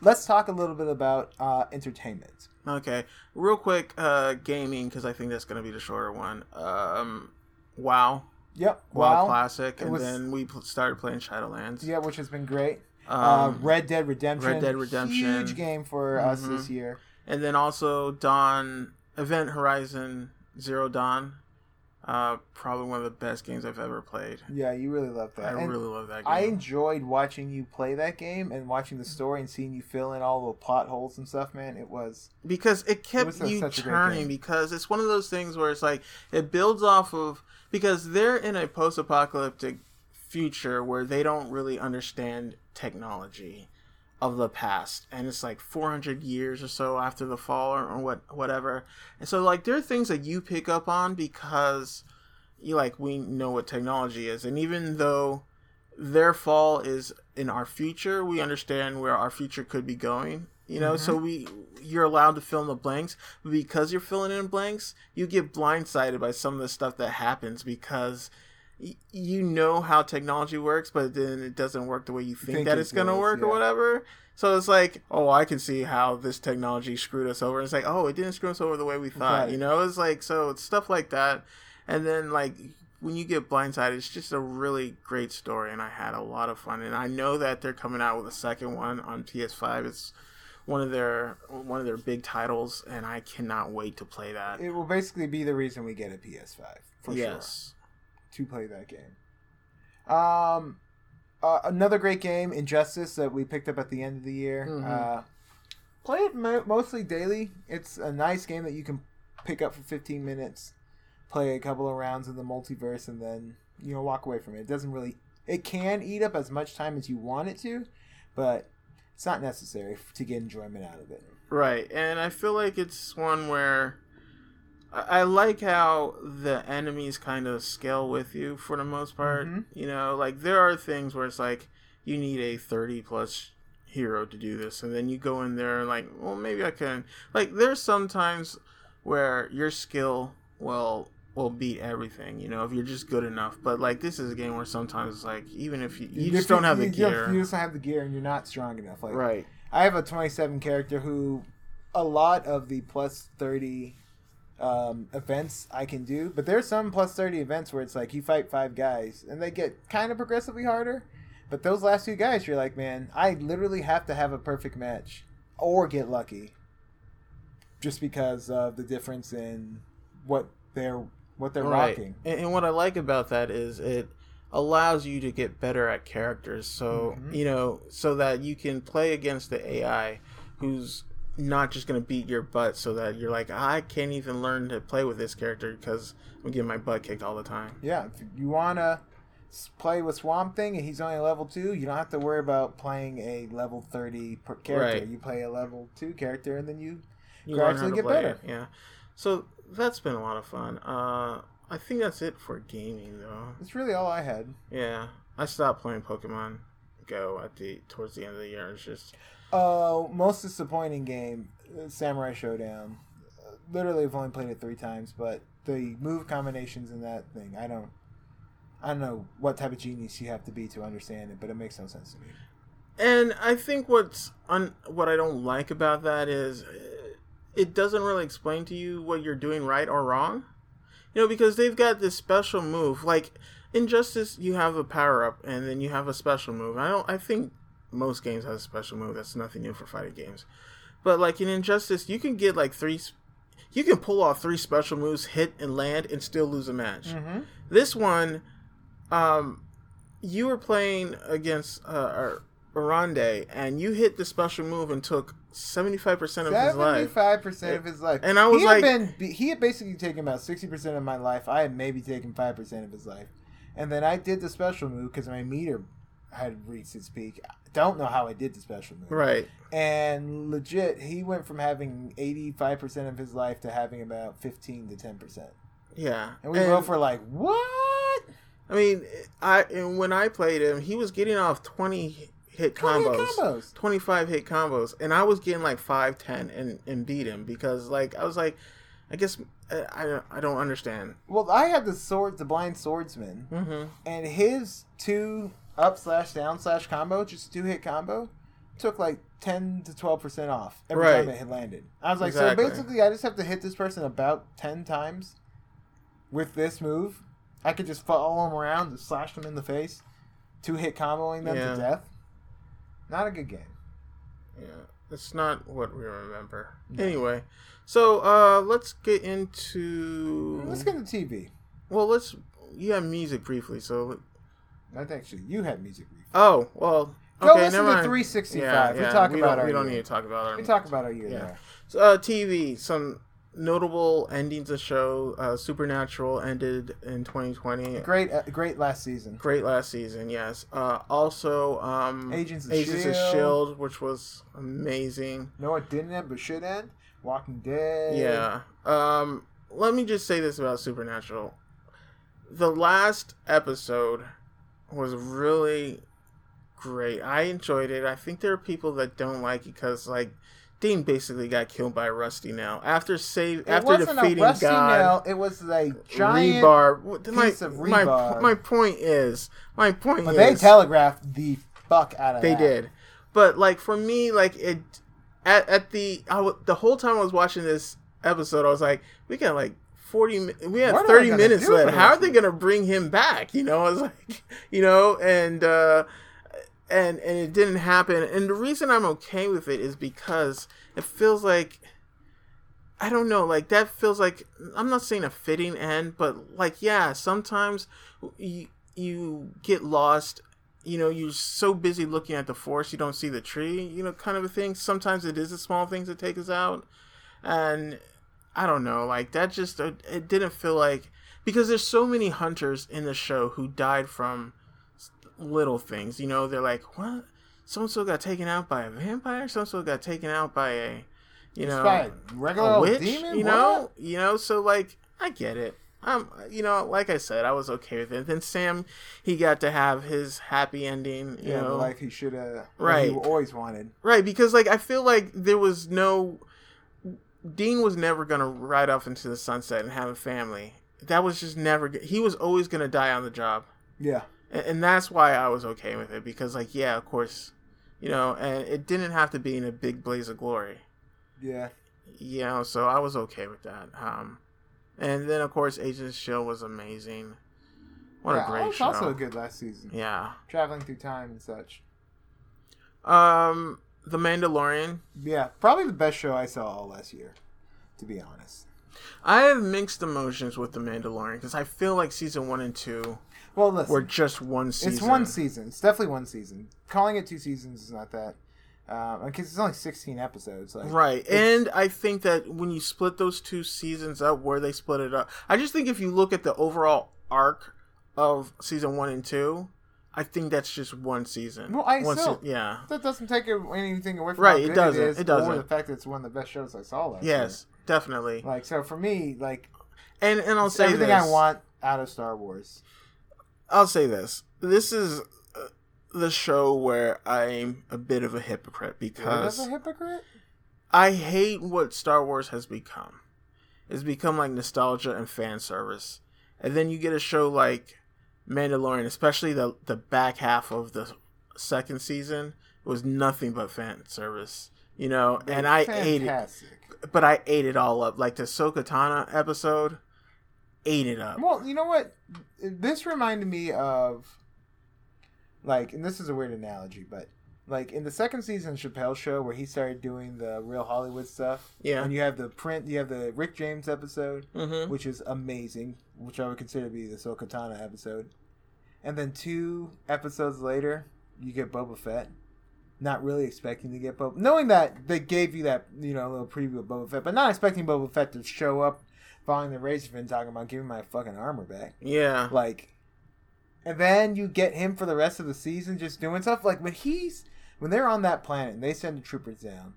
Let's talk a little bit about uh, entertainment.
Okay, real quick, uh, gaming because I think that's gonna be the shorter one. Um, WoW,
Yep.
WoW
Wow.
Classic, and
was-
then we started playing Shadowlands.
Yeah, which has been great.
Um,
uh, Red Dead Redemption.
Red Dead Redemption.
Huge game for us
Mhm.
this year.
and then also Dawn Event Horizon Zero Dawn. Uh, probably one of the best games I've ever played.
Yeah, you really love
I
that. And
really love that game.
I enjoyed watching you play that game and watching the story and seeing you fill in all the plot holes and stuff. Man, it was
because it kept
a-
you
such a great
turning because it's one of those things where it's like it builds off of because they're in a post-apocalyptic future where they don't really understand technology of the past and it's like 400 years or so after the fall or, or what whatever. And so like there are things that you pick up on because you like we know what technology is. And even though their fall is in our future we understand where our future could be going you know? So mm-hmm. we you're allowed to fill in the blanks. Because you're filling in blanks you get blindsided by some of the stuff that happens because you know how technology works but then it doesn't work the way you think,
think
that
it
it's going to work or whatever. So it's like oh i can see how this technology screwed us over. And it's like oh it didn't screw us over the way we thought
Right.
you know? It's like so it's stuff like that. And then like when you get blindsided it's just a really great story and i had a lot of fun. And i know that they're coming out with a second one on ps5 it's one of their one of their big titles and i cannot wait to play that.
It will basically be the reason we get a PS5 for
yes.
sure to play that game. Um, uh, another great game, Injustice, that we picked up at the end of the year.
Mhm.
Uh, play it mo- mostly daily. It's a nice game that you can pick up for 15 minutes, play a couple of rounds in the multiverse, and then you know walk away from it. It doesn't really. It can eat up as much time as you want it to, but it's not necessary to get enjoyment out of it.
Right, and I feel like it's one where I, like how the enemies kind of scale with you for the most part.
Mhm.
You know, like there are things where it's like you need a thirty plus hero to do this, and then you go in there and like, well, maybe I can. Like, there's sometimes where your skill will will beat everything. You know, if you're just good enough. But like, this is a game where sometimes it's like, even if you you just don't have the gear,
You just don't have the gear, and you're not strong enough. Like
right?
I have a 27 character who a lot of the plus 30 um, events I can do, but there's some plus 30 events where it's like you fight five guys and they get kind of progressively harder. But those last two guys, you're like, man, I literally have to have a perfect match or get lucky, just because of the difference in what they're what they're rocking.
And, and what I like about that is it allows you to get better at characters. So
Mhm.
you know, so that you can play against the AI, who's not just going to beat your butt. So that you're like, I can't even learn to play with this character because I'm getting my butt kicked all the time.
Yeah, if you wanna play with Swamp Thing and he's only level two, you don't have to worry about playing a level thirty per character.
Right.
You play a level two character and then you
You
Gradually
to
get better.
it, Yeah. So that's been a lot of fun. Uh, I think that's it for gaming, though.
That's really all I had.
Yeah, I stopped playing Pokemon Go at the towards the end of the year. It's just
Uh, most disappointing game, uh, Samurai Shodown. Literally, I've only played it three times, but the move combinations in that thing, I don't, I don't know what type of genius you have to be to understand it, but it makes no sense to me.
And I think what's un- what I don't like about that is uh, it doesn't really explain to you what you're doing right or wrong. You know, because they've got this special move. Like Injustice, you have a power up, and then you have a special move. I don't. I think most games have a special move. That's nothing new for fighting games. But like in Injustice, you can get like three. You can pull off three special moves, hit and land, and still lose a match.
Mm-hmm.
This one, um, you were playing against uh, Arande, and you hit the special move and took seventy five percent of his life.
Seventy-five percent of his life,
And I was
he
like-
had been, he had basically taken about sixty percent of my life. I had maybe taken five percent of his life, and then I did the special move because my meter had reached its peak. I don't know how I did the special move,
Right.
and legit, he went from having eighty-five percent of his life to having about fifteen to ten percent,
Yeah.
and we both were like, "What?"
I mean, I and when I played him, he was getting off twenty hit
20
combos.
combos.
25 hit combos and i was getting like 5 10 and, and beat him because like i was like i guess uh, i, I don't understand
Well, I had the sword, the blind swordsman,
mm-hmm.
and his two up slash down slash combo, just two hit combo, took like ten to twelve percent off every
Right.
time it had landed. I was like,
Exactly.
so basically, I just have to hit this person about ten times with this move. I could just follow them around and slash them in the face, two hit comboing them
Yeah.
to death. Not a good game.
yeah it's not what we remember anyway so uh let's get into
Let's get into TV.
well, let's. yeah, music briefly, so.
Not actually. You had music. Briefly.
Oh well.
Go
okay,
listen to
mind.
365. We talk
we
about our
We don't
year.
need to talk about our.
We talk about our year
Yeah. So, uh, TV. Some notable endings of show. Uh, Supernatural ended in 2020.
Great, uh, great last season.
Great last season, yes. Uh, also, um,
Agents of
Agents of
S.H.I.E.L.D.,
Shield, which was amazing.
No, it didn't end, but should end. Walking Dead.
Yeah. Um, let me just say this about Supernatural. The last episode was really great. I enjoyed it. I think there are people that don't like it because, like, Dean basically got killed by Rusty now after save
It
after defeating
a rusty
God.
nail. It was a giant.
rebar. What- My,
of
my
rebar.
my point is my point
But
is
they telegraphed the fuck out of
They
that.
did, but like for me, like it at at the I w- the whole time I was watching this episode, I was like, we got like forty, we have
What
thirty minutes left. How are they gonna bring him back? You know, I was like, you know, and uh, and and it didn't happen. And the reason I'm okay with it is because it feels like. I don't know, like that feels like I'm not saying a fitting end, but like yeah, sometimes you you get lost you know you're so busy looking at the forest you don't see the tree you know kind of a thing sometimes it is the small things that take us out and i don't know like that just uh, it didn't feel like because there's so many hunters in the show who died from little things you know they're like what so and so got taken out by a vampire so and so got taken out by a you know
regular
a witch
demon?
you
What?
know you know so like i get it um you know like i said i was okay with it then sam he got to have his happy ending you
Yeah,
know
life he should have.
Right.
He always wanted.
right because like i feel like there was no dean was never gonna ride off into the sunset and have a family that was just never he was always gonna die on the job
Yeah.
and, and that's why i was okay with it because like yeah of course you know and it didn't have to be in a big blaze of glory
Yeah.
you know, so I was okay with that. Um, and then of course, Agents of Shield was amazing. What
yeah,
a great
it was
show!
also a good last season.
yeah.
Traveling through time and such.
Um, The Mandalorian.
Yeah, probably the best show I saw all last year, to be honest.
I have mixed emotions with The Mandalorian because I feel like season one and two
Well, listen,
were just one season.
it's one season. It's definitely one season. Calling it two seasons is not that. Um, because it's only sixteen episodes. Like,
Right, and I think that when you split those two seasons up, where they split it up, I just think if you look at the overall arc of season one and two, I think that's just one season.
Well, I
one
still-
se- yeah,
that doesn't take anything away from
Right, it doesn't,
It, is,
it doesn't.
the fact that it's one of the best shows I saw last year.
yes, definitely.
Like so for me, like
And and I'll say
everything
this.
I want out of Star Wars.
I'll say this. This is uh, the show where I'm a bit of a hypocrite because
a hypocrite.
I hate what Star Wars has become. It's become like nostalgia and fan service. And then you get a show like Mandalorian, especially the the back half of the second season, was nothing but fan service. You know, and I ate it, but I ate it all up. Like the Ahsoka Tano episode, ate it up.
Well, you know what? This reminded me of, like, and this is a weird analogy, but like in the second season of Chappelle Show, where he started doing the real Hollywood stuff.
Yeah.
And you have the print, you have the Rick James episode,
Mm-hmm.
which is amazing, which I would consider to be the Ahsoka Tano episode. And then two episodes later, you get Boba Fett. Not really expecting to get Boba, knowing that they gave you that you know little preview of Boba Fett, but not expecting Boba Fett to show up, following the razor fin, talking about giving my fucking armor back.
Yeah.
Like, and then you get him for the rest of the season just doing stuff. Like when he's when they're on that planet and they send the troopers down,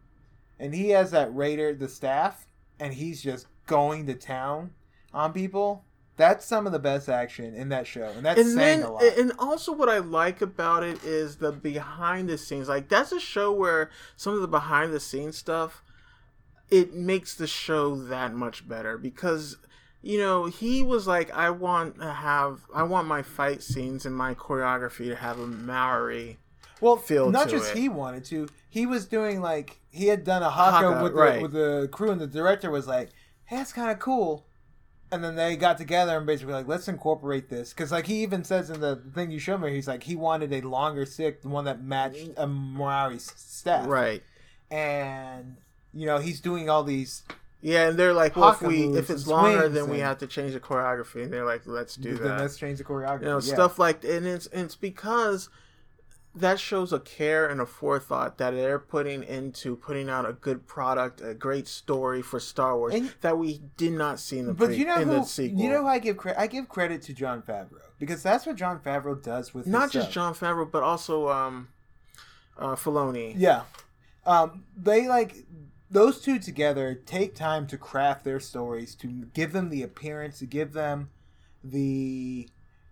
and he has that raider, the staff, and he's just going to town on people. That's some of the best action in that show, and that's
and
saying
then
a lot.
and also what I like about it is the behind the scenes. Like that's a show where some of the behind the scenes stuff it makes the show that much better because you know he was like I want to have I want my fight scenes and my choreography to have a Maori.
Well,
feel
not just
it.
he wanted to. He was doing like he had done a haka,
Haka,
with
right.
the with the crew, and the director was like, "Hey, that's kind of cool." And then they got together and basically like, let's incorporate this because like he even says in the thing you showed me, he's like he wanted a longer stick, the one that matched a Maori's staff,
Right.
and you know he's doing all these
Yeah, and they're like, well, if we if it's longer, then we have to change the choreography. And they're like, let's do
then
that.
let's change the choreography.
you know,
yeah.
stuff like, and it's and it's because that shows a care and a forethought that they're putting into putting out a good product, a great story for Star Wars
And-
that we did not see in the
But
pre-
you know who
sequel.
you know who I give credit. I give credit to Jon Favreau because that's what Jon Favreau does with
not just. Jon Favreau, but also um, uh, Filoni.
Yeah. Um, they like those two together take time to craft their stories, to give them the appearance, to give them the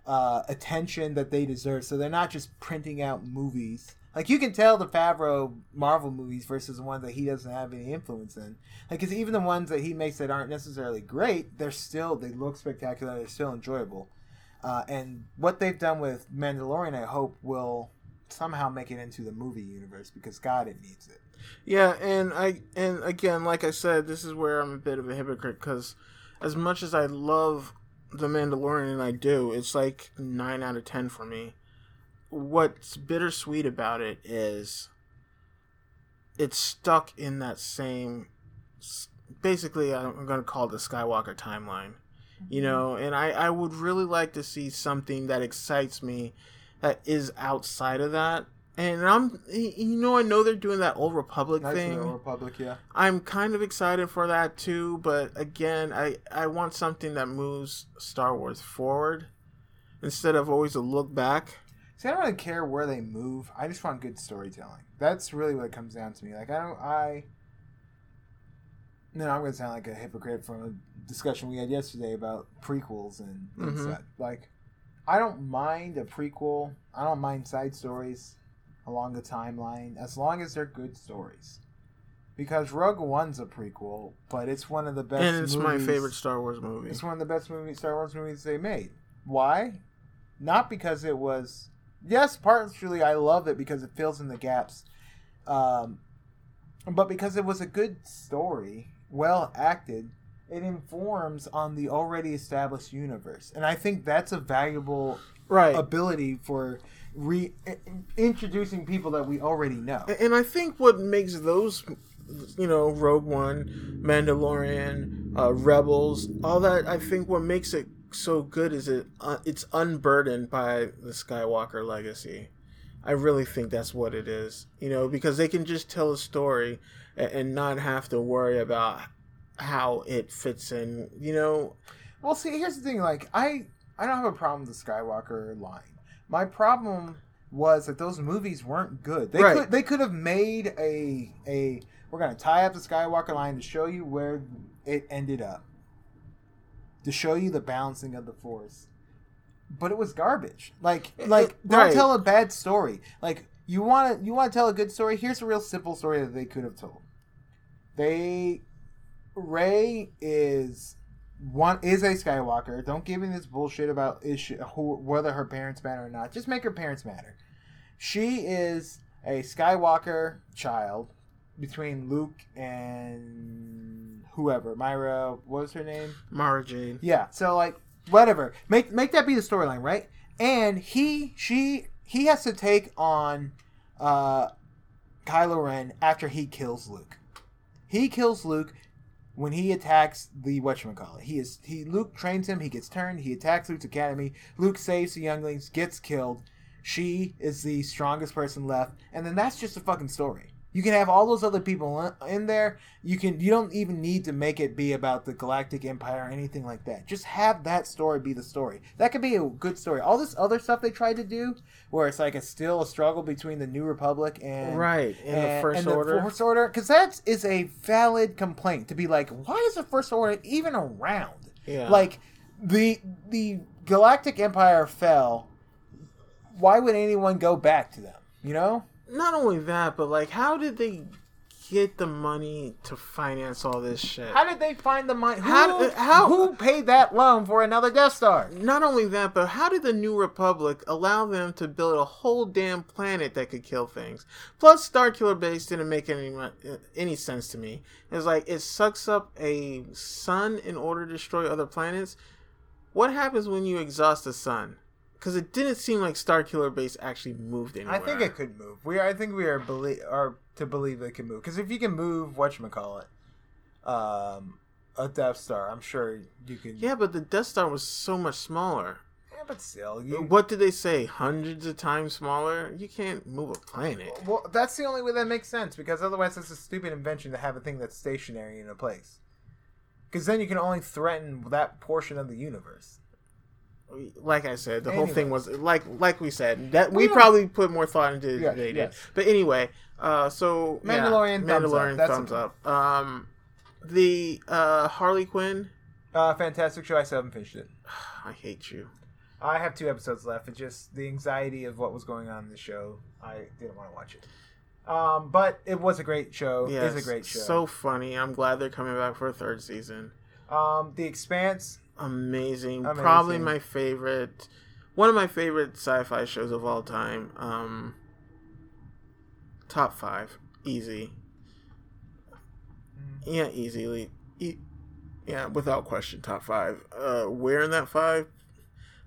uh, attention that they deserve. So they're not just printing out movies. Like you can tell the Favreau Marvel movies versus the ones that he doesn't have any influence in. Like, cause even the ones that he makes that aren't necessarily great, they're still they look spectacular. They're still enjoyable. Uh, and what they've done with Mandalorian, I hope, will somehow make it into the movie universe because God, it needs it.
Yeah, and I and again, like I said, this is where I'm a bit of a hypocrite because as much as I love the Mandalorian, and I do, it's like nine out of ten for me. What's bittersweet about it is it's stuck in that same. Basically, I'm going to call it the Skywalker timeline, you mm-hmm. know. And I I would really like to see something that excites me, that is outside of that. And I'm, you know, I know they're doing that old Republic
Knights
thing.
Old Republic, yeah.
I'm kind of excited for that too, but again, I I want something that moves Star Wars forward instead of always a look back.
See, I don't really care where they move. I just want good storytelling. That's really what it comes down to me. Like, I don't, I. No, I'm going to sound like a hypocrite from a discussion we had yesterday about prequels and, and
Mhm.
such. Like, I don't mind a prequel. I don't mind side stories along the timeline as long as they're good stories. Because Rogue One's a prequel, but it's one of the best.
and it's my favorite Star Wars movie.
It's one of the best movie Star Wars movies they made. Why? Not because it was. Yes, partially I love it because it fills in the gaps, um, but because it was a good story, well acted. It informs on the already established universe, and I think that's a valuable
Right.
ability for re introducing people that we already know.
and I think what makes those you know, Rogue One, Mandalorian, uh, Rebels, all that. I think what makes it so good is it uh, it's unburdened by the Skywalker legacy. I really think that's what it is, you know, because they can just tell a story and, and not have to worry about how it fits in, you know.
Well, see, here's the thing. Like, I I don't have a problem with the Skywalker line. My problem was that those movies weren't good. They
Right.
could they could have made a a we're gonna tie up the Skywalker line to show you where it ended up, to show you the balancing of the Force. But it was garbage. Like like don't
Right.
tell a bad story. Like you want to you want to tell a good story. Here's a real simple story that they could have told. They Ray is one is a Skywalker. Don't give me this bullshit about is she, who, whether her parents matter or not. Just make her parents matter. She is a Skywalker child between Luke and whoever Myra. What was her name?
Mara Jade.
Yeah. So like whatever. Make make that be the storyline, right? And he she he has to take on uh Kylo Ren after he kills Luke. He kills Luke when he attacks the whatchamacallit. He is he Luke trains him, he gets turned, he attacks Luke's academy, Luke saves the younglings, gets killed. She is the strongest person left, and then that's just a fucking story. You can have all those other people in- there. You can you don't even need to make it be about the Galactic Empire or anything like that. Just have that story be the story. That could be a good story. All this other stuff they tried to do, where it's like a still a struggle between the New Republic and
Right, the
and-
First
and the
Order.
First Order, because that is a valid complaint to be like, why is the First Order even around?
Yeah.
Like the the Galactic Empire fell. Why would anyone go back to them? You know?
Not only that, but like, how did they get the money to finance all this shit?
How did they find the money? Who,
How- uh, how-
who paid that loan for another Death Star?
Not only that, but how did the New Republic allow them to build a whole damn planet that could kill things? Plus, Star Killer Base didn't make any uh, any sense to me. It's like it sucks up a sun in order to destroy other planets. What happens when you exhaust the sun? Because it didn't seem like Star Killer Base actually moved anywhere.
I think it could move. We I think we are believe are to believe it can move because if you can move what you call it, um, a Death Star. I'm sure you can.
Yeah, but the Death Star was so much smaller.
Yeah, but still, you.
What did they say? Hundreds of times smaller? You can't move a planet.
Well, that's the only way that makes sense because otherwise, it's a stupid invention to have a thing that's stationary in a place. Because then you can only threaten that portion of the universe.
Like I said, the whole thing was like like we said that we
We
probably put more thought into it
Yeah,
than they did.
yes.
But anyway, uh, so yeah,
Mandalorian thumbs up.
Mandalorian
That's
thumbs up. Um, the uh, Harley Quinn.
Uh, fantastic show. I still haven't finished it.
I hate you.
I have two episodes left. It's just the anxiety of what was going on in the show. I didn't want to watch it. Um, but it was a great show.
Yeah,
It's a great show.
So funny. I'm glad they're coming back for a third season.
um, The Expanse.
Amazing.
Amazing.
Probably my favorite. One of my favorite sci-fi shows of all time. Um, top five, easy.
Mm.
Yeah, easily. E- yeah, without question, top five. Uh, where in that five?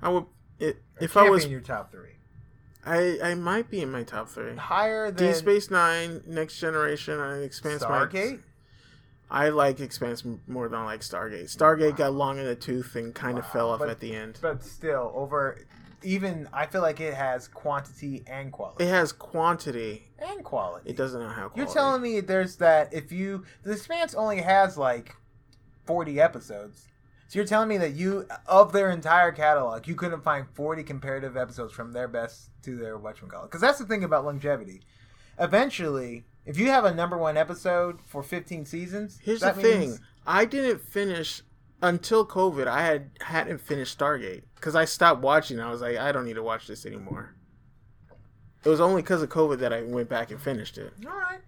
I would. It, if I was,
in your top three,
I I might be in my top three.
higher than
Deep Space Nine, Next Generation, and Expanse.
Stargate.
I like Expanse more than I like Stargate. Stargate got long in the tooth and kind of fell off
but-
at the end.
But still, over even I feel like it has quantity and quality.
It has quantity.
and quality.
It doesn't have quality.
You're telling me there's that if you the Expanse only has like 40 episodes. So you're telling me that you of their entire catalog, you couldn't find 40 comparative episodes from their best to their whatchamacallit. Because that's the thing about longevity. Eventually, if you have a number one episode for 15 seasons,
Here's the
that
thing. I didn't finish until COVID. I had hadn't finished Stargate because I stopped watching. I was like, I don't need to watch this anymore. It was only because of COVID that I went back and finished it.
All right.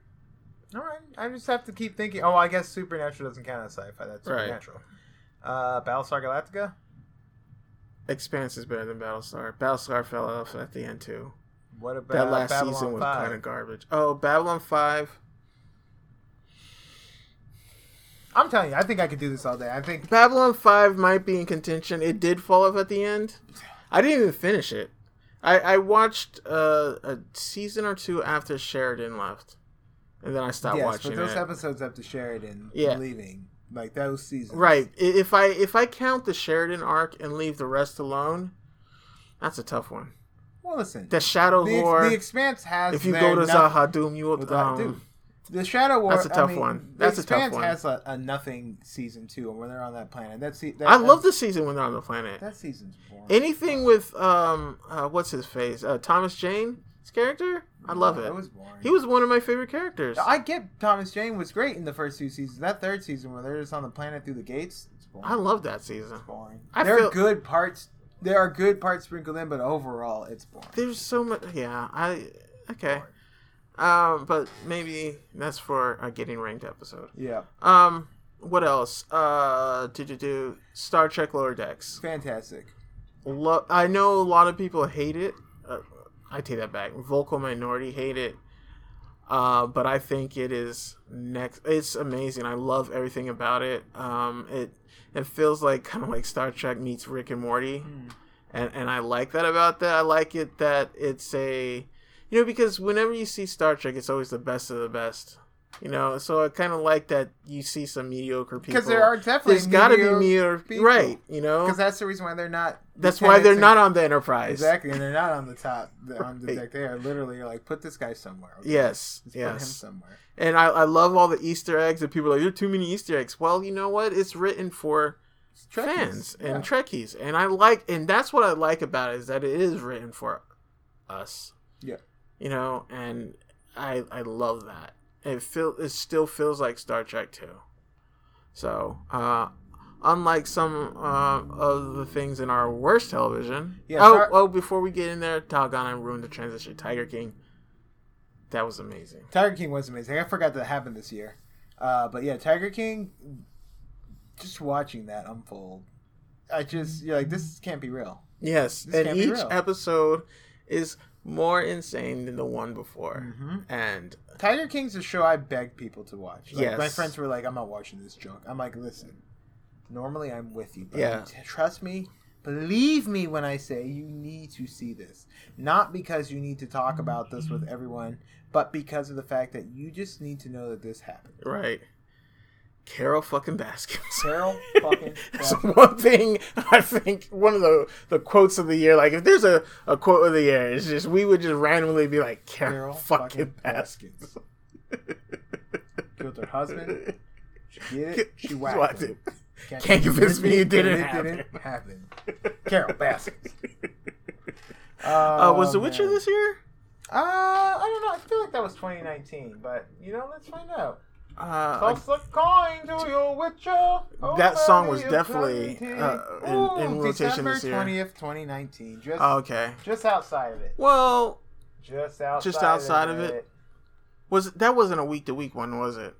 All right. I just have to keep thinking. Oh, I guess Supernatural doesn't count as sci-fi. That's
Right.
Supernatural. Uh, Battlestar Galactica.
Expanse is better than Battlestar. Battlestar fell off at the end too.
What about
That last
Babylon
season was
5?
kind of garbage. Oh, Babylon Five.
I'm telling you, I think I could do this all day. I think
Babylon Five might be in contention. It did fall off at the end. I didn't even finish it. I, I watched uh, a season or two after Sheridan left, and then I stopped
yes,
watching
but those
it.
episodes after Sheridan
Yeah.
leaving, like those seasons,
Right. If I if I count the Sheridan arc and leave the rest alone, that's a tough one.
Well, listen,
The Shadow
the,
War.
the Expanse has.
if you go to
noth-
Z'ha'dum, you will. Um,
dude, the Shadow War.
That's a tough
mean,
one. That's a tough
Expanse
one.
has a, a nothing season two, and when they're on that planet, that's that,
I love the season when they're on the planet.
that season's boring.
Anything with um, uh, what's his face? Uh, Thomas Jane, his character. I love
That
it.
was boring.
He was one of my favorite characters.
I get Thomas Jane was great in the first two seasons. That third season where they're just on the planet through the gates, it's boring.
I love that season.
boring.
I
there
feel-
are good parts. There are good parts sprinkled in, but overall, it's boring.
There's so much. Yeah, I okay. Um, but maybe that's for a getting ranked episode.
Yeah,
Um, what else? Uh, did you do Star Trek Lower Decks?
fantastic.
Lo- I know a lot of people hate it. Uh, I take that back. Vocal minority hate it. Uh, but I think it is next. It's amazing. I love everything about it. Um, it it feels like kind of like Star Trek meets Rick and Morty, and and I like that about that. I like it that it's a, you know, because whenever you see Star Trek, it's always the best of the best. You know, so I kind of like that you see some mediocre people.
Because there are definitely
There's got to be
mediocre people.
right? You know,
Because that's the reason why they're not.
that's why they're not on the Enterprise.
Exactly, and they're not on the top they're on the deck. They are literally like, put this guy somewhere. okay?
Yes,
Just put him
yes.
somewhere.
And I, I love all the Easter eggs, and people are like, there are too many Easter eggs. Well, you know what? It's written for
Trekkies,
fans and
yeah.
Trekkies, and I like, and that's what I like about it is that it is written for us.
Yeah.
You know, and I I love that. It feel it still feels like Star Trek too. So, uh, unlike some uh, of the things in our worst television.
Yeah,
oh,
Star-
oh, before we get in there, doggone, I ruined the transition. Tiger King. That was amazing.
Tiger King was amazing. I forgot that happened this year. Uh, but yeah, Tiger King. Just watching that unfold, I just you're like this can't be real.
Yes,
This
and each episode is more insane than the one before.
Mm-hmm.
And
Tiger King's a show I beg people to watch. Like,
Yes.
my friends were like, "I'm not watching this junk." I'm like, "Listen, normally I'm with you, but
Yeah.
trust me, believe me when I say you need to see this. Not because you need to talk about this with everyone, but because of the fact that you just need to know that this happened."
right, Carole fucking Baskins.
Carole fucking.
That's
Baskins.
one thing I think one of the the quotes of the year. Like if there's a, a quote of the year, it's just we would just randomly be like Carole,
Carole
fucking,
fucking
Baskins.
Killed her husband. She did it. She
Whacked
him.
him. Can't convince me it didn't
it
happen.
didn't happen. Carole Baskins.
Uh, was
Oh,
The Witcher
man.
this year?
Uh, I don't know. I feel like that was 2019, but you know, let's find out.
Uh,
Toss a coin to your Witcher.
That song was definitely, uh, in-
Ooh,
in rotation
December
this year.
20th, 2019. Just,
oh, okay.
just outside of it.
Well,
Just outside.
Just outside
of
of it? was that wasn't a week to week one, was it?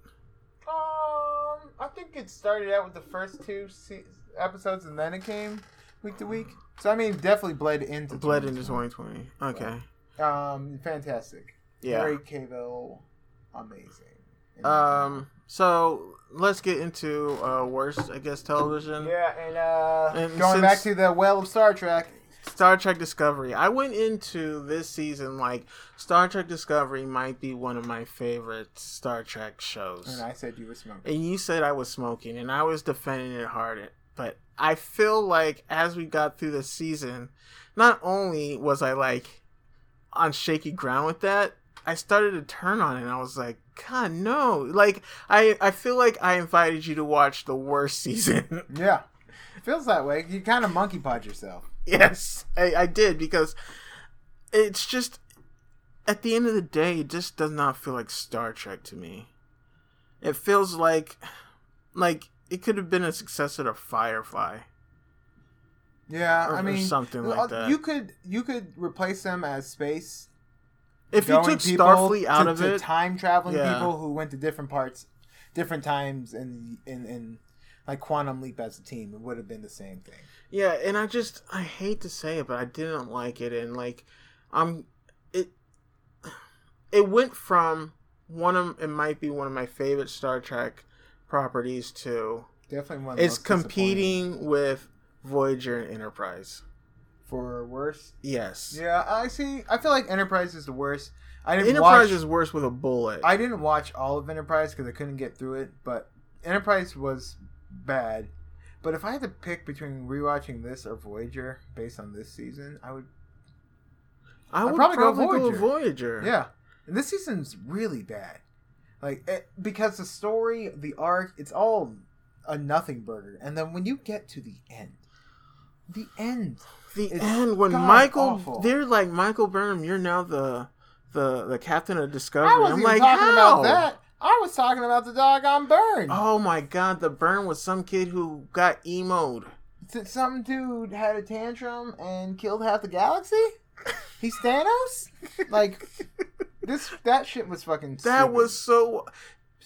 Um, I think it started out with the first two se- episodes, and then it came week to week. So I mean, definitely bled into
Bled into
2020.
2020. Okay.
Um, fantastic.
Yeah.
Harry Cavill, amazing.
Um. So let's get into uh, worst, I guess, television.
Yeah, and uh,
And
going back to the well of Star Trek.
Star Trek Discovery. I went into this season like Star Trek Discovery might be one of my favorite Star Trek shows.
And I said you were smoking.
and you said I was smoking, and I was defending it hard. But I feel like as we got through the season, not only was I like on shaky ground with that, I started to turn on it, and I was like, God, no! Like I, I feel like I invited you to watch the worst season.
Yeah, It feels that way. You kind of monkey pod yourself.
yes, I, I did because it's just at the end of the day, it just does not feel like Star Trek to me. It feels like like it could have been a successor to Firefly.
Yeah,
Or-
I mean
something like
uh,
that.
You could you could replace them as space.
If you took Starfleet out
to,
of
to
it,
time traveling
Yeah.
people who went to different parts, different times in in in like Quantum Leap as a team, it would have been the same thing.
yeah, and I just I hate to say it, but I didn't like it, and like I'm it. It went from one of it might be one of my favorite Star Trek properties to
Definitely one.
It's competing with Voyager and Enterprise.
For worse.
Yes,
Yeah, I see. I feel like Enterprise is the worst. I didn't
Enterprise
watch.
is worse with a bullet.
I didn't watch all of Enterprise because I couldn't get through it, but Enterprise was bad. But if I had to pick between rewatching this or Voyager based on this season, I would.
I would
probably
probably,
go
go, Voyager.
Yeah, and this season's really bad, like it, because the story, the arc, it's all a nothing burger. And then when you get to the end, the end,
the
It's
end when
god
Michael,
awful.
they're like Michael Burnham. You're now the the the captain of Discovery.
I wasn't
I'm like,
talking
how?
about that. I was talking about the doggone burn.
Oh my god, the burn was some kid who got emoed.
Some dude had a tantrum and killed half the galaxy. He's Thanos. Like this, that shit was fucking.
That
stupid.
was so.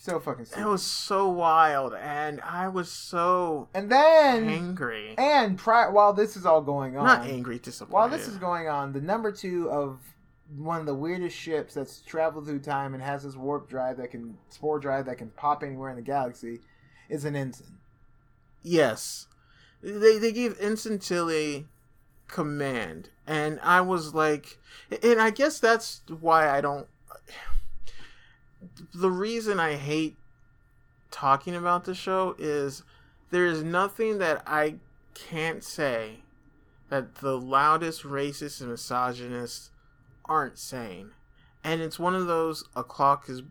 So fucking. Stupid.
That was so wild, and I was so
and then
angry.
and prior while this is all going on,
Not angry, disappointed.
while this is going on, the number two of one of the weirdest ships that's traveled through time and has this warp drive that can spore drive that can pop anywhere in the galaxy is an ensign.
Yes. They they gave Ensign Tilly command. And I was like and I guess that's why I don't the reason I hate talking about the show is there is nothing that I can't say that the loudest racists and misogynists aren't saying. And it's one of those a clock is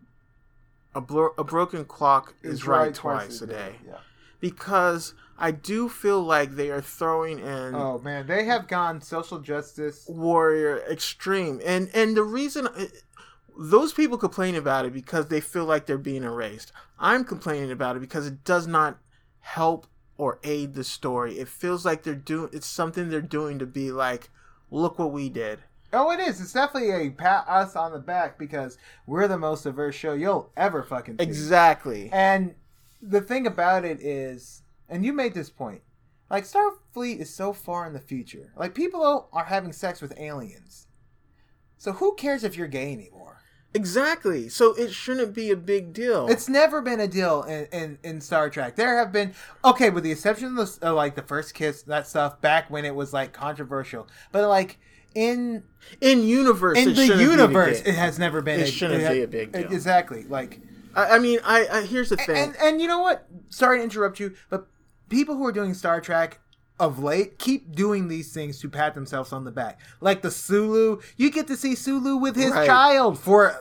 a, blo- a broken clock is, right, twice, a day
Yeah.
because I do feel like they are throwing in
Oh man, they have gone social justice.
warrior extreme, and and the reason uh, those people complain about it because they feel like they're being erased. I'm complaining about it because it does not help or aid the story. It feels like they're doing it's something they're doing to be like, look what we did.
Oh, it is. It's definitely a pat us on the back because we're the most diverse show you'll ever fucking see.
Exactly.
And the thing about it is, and you made this point, like Starfleet is so far in the future. Like people are having sex with aliens. So who cares if you're gay anymore?
Exactly. So it shouldn't be a big deal.
It's never been a deal in, in, in Star Trek. There have been okay, with the exception of the, uh, like the first kiss, that stuff back when it was like controversial. But like in
in universe.
in
it
the universe, it has never been.
It shouldn't be a big deal.
Exactly. Like
I, I mean, I, I here's the thing.
And and you know what? Sorry to interrupt you, but people who are doing Star Trek of late keep doing these things to pat themselves on the back. Like the Sulu, you get to see Sulu with his
Right.
child for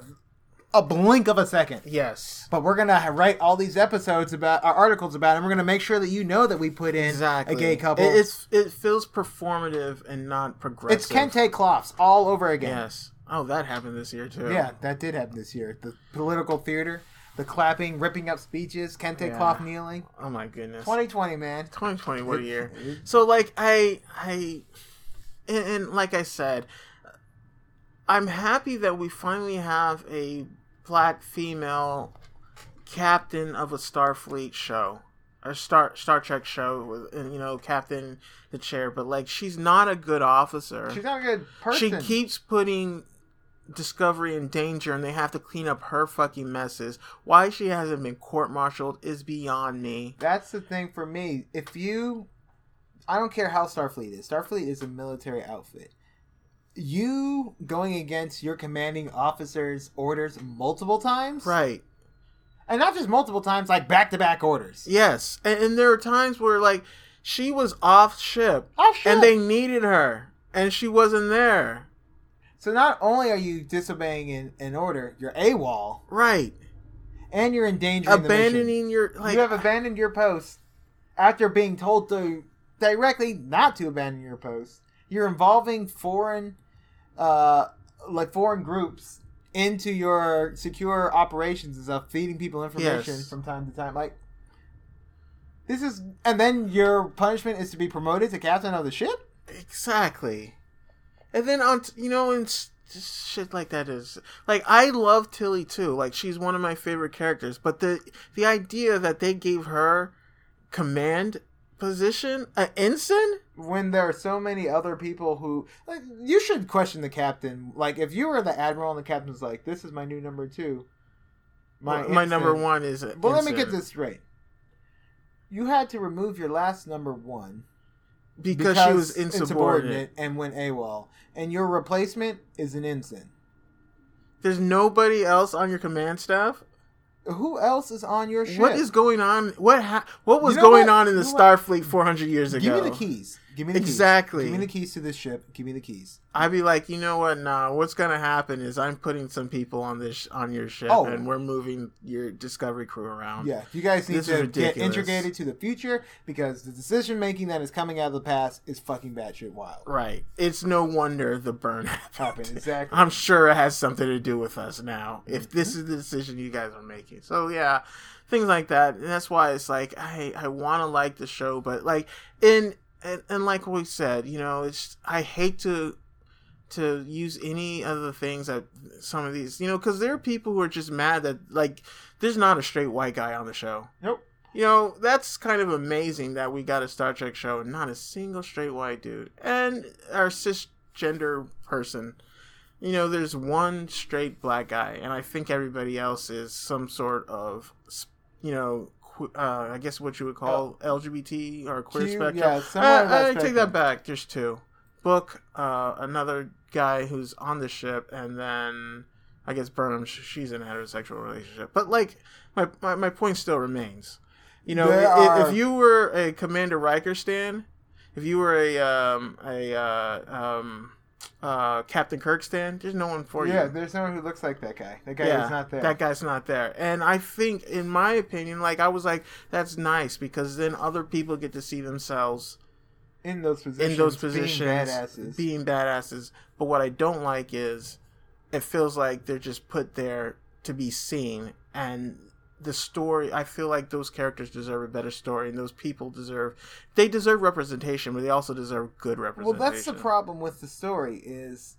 a blink of a second.
yes,
But we're gonna write all these episodes about our articles about, it, and we're gonna make sure that you know that we put in
exactly.
a gay couple.
It, it's it feels performative and not progressive.
it's Kente Cloths all over again.
Yes. Oh, that happened this year too.
Yeah, that did happen this year. The political theater, the clapping, ripping up speeches, Kente
Yeah.
Cloth kneeling.
Oh my goodness.
2020, man.
2020 what a year so like i i and, and like i said i'm happy that we finally have a black female captain of a starfleet show A star star trek show with and you know captain the chair but like she's not a good officer
She's not a good person.
she keeps putting discovery in danger and they have to clean up her fucking messes why she hasn't been court-martialed is beyond me
That's the thing for me. If you, I don't care how Starfleet is. Starfleet is a military outfit. You going against your commanding officer's orders multiple times,
right
And not just multiple times, like back to back orders.
Yes, and, and there are times where like she was off ship,
Oh shit!
and they needed her, and she wasn't there.
So not only are you disobeying an, an order, you're AWOL,
Right,
and you're endangering the mission.
abandoning your like.
you have abandoned your post after being told to directly not to abandon your post. You're involving foreign, uh, like foreign groups into your secure operations and stuff, feeding people information
Yes.
from time to time. Like this is, and then your punishment is to be promoted to captain of the ship.
exactly, and then on t- you know and shit like that is like I love Tilly too. Like she's one of my favorite characters, but the the idea that they gave her command position, an ensign.
When there are so many other people who, like, you should question the captain. Like, if you were the admiral and the captain's like, "This is my new number two,
My, my number one is. a
Well, let me get this straight. You had to remove your last number one
because, she was insubordinate.
and went AWOL, and your replacement is an ensign.
There's nobody else on your command staff.
Who else is on your ship?
What is going on? What ha- what was
You know
going
what?
on in the
You know?
Starfleet 400 years ago?
Give me the keys. Give me the
Exactly.
keys. Give me the keys to this ship. Give me the keys.
I'd be like, you know what? Nah, what's gonna happen is I'm putting some people on this on your ship,
Oh.
and we're moving your Discovery crew around.
Yeah, you guys need
This
to get integrated to the future because the decision making that is coming out of the past is fucking batshit wild.
Right. It's no wonder the burn happened.
Exactly.
I'm sure it has something to do with us now. If
Mm-hmm.
this is the decision you guys are making, so yeah, things like that, and that's why it's like I I want to like the show, but like in and, and like we said, you know, it's I hate to to use any of the things that some of these, you know, because there are people who are just mad that like there's not a straight white guy on the show.
Nope.
You know, that's kind of amazing that we got a Star Trek show and not a single straight white dude. And our cisgender person. You know, there's one straight black guy, and I think everybody else is some sort of, you know, uh, I guess what you would call LGBT or queer
Q-
spectrum.
yeah,
Uh,
that
I take that back. There's two. Book, uh, another guy who's on the ship, and then I guess Burnham, she's in a heterosexual relationship. But like, my my, my point still remains. You know,
There
i-
are-
if you were a Commander Riker stan, if you were a um a uh, um uh Captain Kirk stan, there's no one for
yeah,
you.
Yeah, there's no one who looks like that guy. That guy is not there.
That guy's not there. And I think, in my opinion, like I was like, that's nice because then other people get to see themselves
in those positions.
in those positions, being
badasses.
being badasses. But what I don't like is it feels like they're just put there to be seen, and the story. I feel like those characters deserve a better story, and those people deserve they deserve representation, but they also deserve good representation.
well, that's the problem with the story is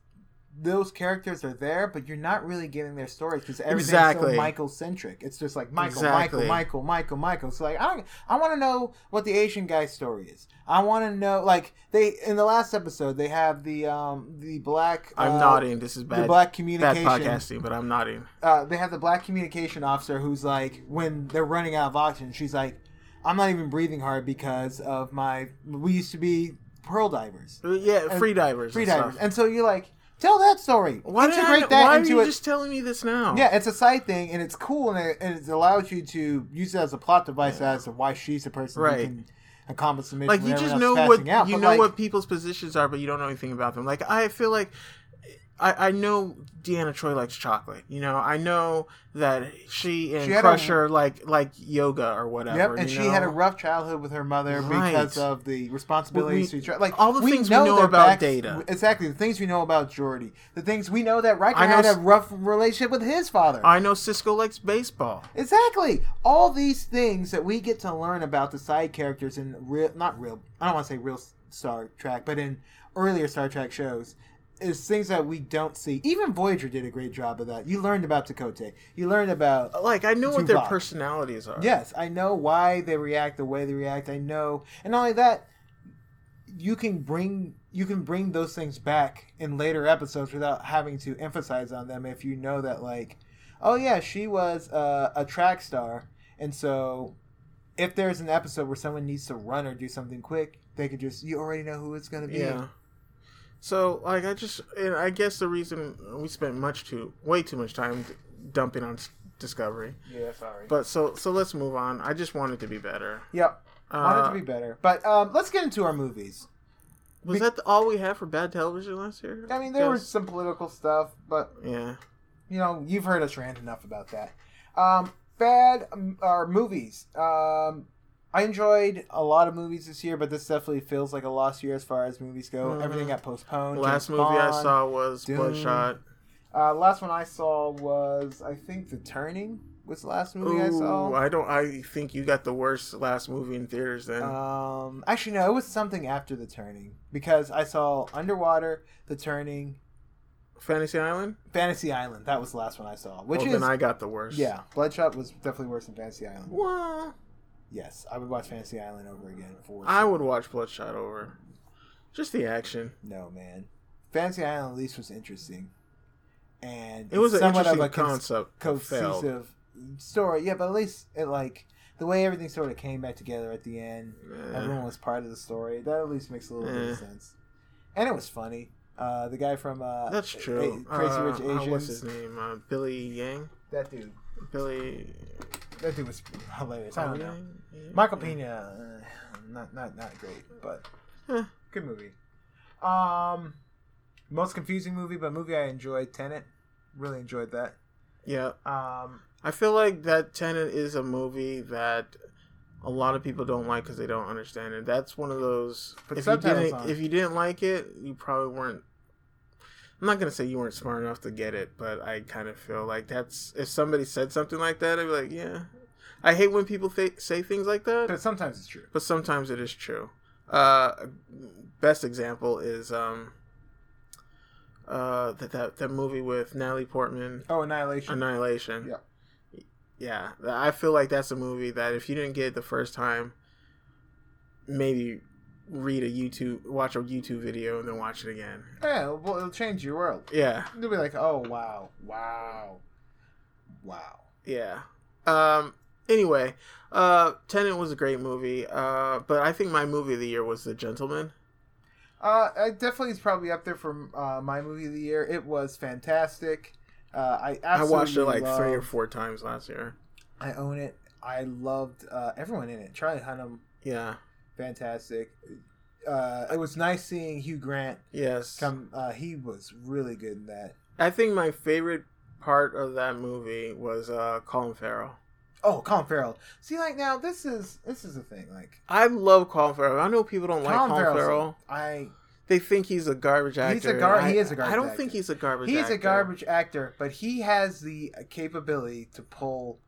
those characters are there, but you're not really getting their stories because everything's
Exactly.
so Michael centric. It's just like Michael,
Exactly.
Michael, Michael, Michael, Michael. So like, I don't, I want to know what the Asian guy's story is. I want to know like they in the last episode they have the um the black.
I'm
uh,
nodding. This is bad.
The black
Bad podcasting, but I'm nodding.
uh, they have the black communication officer who's like, when they're running out of oxygen, she's like, I'm not even breathing hard because of my. We used to be pearl divers,
Yeah, free divers.
free
and
divers,
stuff.
and so you're like, Tell that story.
Why, did I,
Integrate that
why are you
it.
just telling me this now?
Yeah, it's a side thing, and it's cool, and it, and it allows you to use it as a plot device as to why she's the person
Right.
who can accomplish the mission.
like you just know what
out.
you know
like,
what people's positions are, but you don't know anything about them. Like I feel like I, I know Deanna Troi likes chocolate. You know, I know that she and
She had a-
Crusher like like yoga or whatever.
Yep, and she had a rough childhood with her mother
Right.
because of the responsibilities
We-
to. Like
all the things we know about Data.
Exactly, the things we know about Geordi, the things we know that Riker
I know
had a rough relationship with his father.
I know Sisko likes baseball.
Exactly. All these things that we get to learn about the side characters in real, not real, I don't want to say real Star Trek, but in earlier Star Trek shows, is things that we don't see. Even Voyager did a great job of that. You learned about Chakotay. You learned about.
Like I know what their personalities are.
Yes, I know why they react the way they react. I know, and not only that, you can bring you can bring those things back in later episodes without having to emphasize on them if you know that like oh yeah she was uh, a track star and so if there's an episode where someone needs to run or do something quick they could just you already know who it's going to be
Yeah. So like I just and I guess the reason we spent much too way too much time dumping on S- Discovery.
yeah sorry
But so so let's move on. I just want it to be better.
yep wanted
Uh,
to be better but um, let's get into our movies
Was that the, all we had for bad television last year?
i mean there was some political stuff but
Yeah.
you know, you've heard us rant enough about that. Um, bad um, movies. Um, I enjoyed a lot of movies this year, but this definitely feels like a lost year as far as movies go.
Mhm.
Everything got postponed.
Last
James
movie I saw was
Dune.
Bloodshot.
Uh, last one I saw was I think The Turning was the last movie I saw.
I don't. I think you got the worst last movie in theaters. Then
Um, actually, no, it was something after The Turning because I saw Underwater, The Turning,
Fantasy Island.
Fantasy Island. That was the last one I saw, which
well,
is
then I got the worst.
yeah, Bloodshot was definitely worse than Fantasy Island.
Well,
Yes, I would watch Fantasy Island over again for
I would watch Bloodshot over. Just the action.
No, man. Fantasy Island at least was interesting, and
It was an
somewhat
interesting
of a
concept. failed.
cohesive story. Yeah, but at least it like the way everything sort of came back together at the end. Everyone was part of the story. That at least makes a little bit of sense, and it was funny. Uh, the guy from uh,
That's true.
A- Crazy
Uh,
Rich
uh,
Asians.
what's his name? Uh, Billy Yang.
That dude.
Billy.
That dude was hilarious. I don't know. Michael Pena, uh, not not not great, but
Eh.
good movie. Um, most confusing movie, but movie I enjoyed. Tenet, really enjoyed that.
Yeah,
Um,
I feel like that Tenet is a movie that a lot of people don't like because they don't understand it. That's one of those.
Put
if you didn't,
on.
if you didn't like it, you probably weren't. I'm not gonna say you weren't smart enough to get it, but I kind of feel like that's if somebody said something like that, I'd be like, yeah. I hate when people th- say things like that,
but sometimes it's true.
but sometimes it is true. Uh, best example is um, uh, that that that movie with Natalie Portman,
Oh, Annihilation.
Annihilation.
Yeah.
Yeah, I feel like that's a movie that if you didn't get it the first time, maybe read a YouTube, watch a YouTube video, and then watch it again.
yeah, well, it'll change your world.
Yeah,
You'll be like, oh wow, wow, wow.
yeah. Um. Anyway, uh, Tenet was a great movie. Uh, but I think my movie of the year was The Gentleman.
Uh, it definitely is probably up there for uh, my movie of the year. It was fantastic. Uh, I
I watched it like three or four times last year.
I own it. I loved uh, everyone in it. Charlie Hunnam,
Yeah.
Fantastic. Uh, it was nice seeing Hugh Grant
Yes.
come. Uh, he was really good in that.
I think my favorite part of that movie was uh, Colin Farrell.
Oh, Colin Farrell. See, like now, this is this is the thing. Like
I love Colin Farrell. I know people don't like
Colin
Colin
Farrell's-
Farrell.
I
They think he's a garbage actor.
He's a gar-
I-
he is a garbage
I don't
actor.
think he's a garbage.
he's
actor.
a garbage actor, but he has the capability to pull.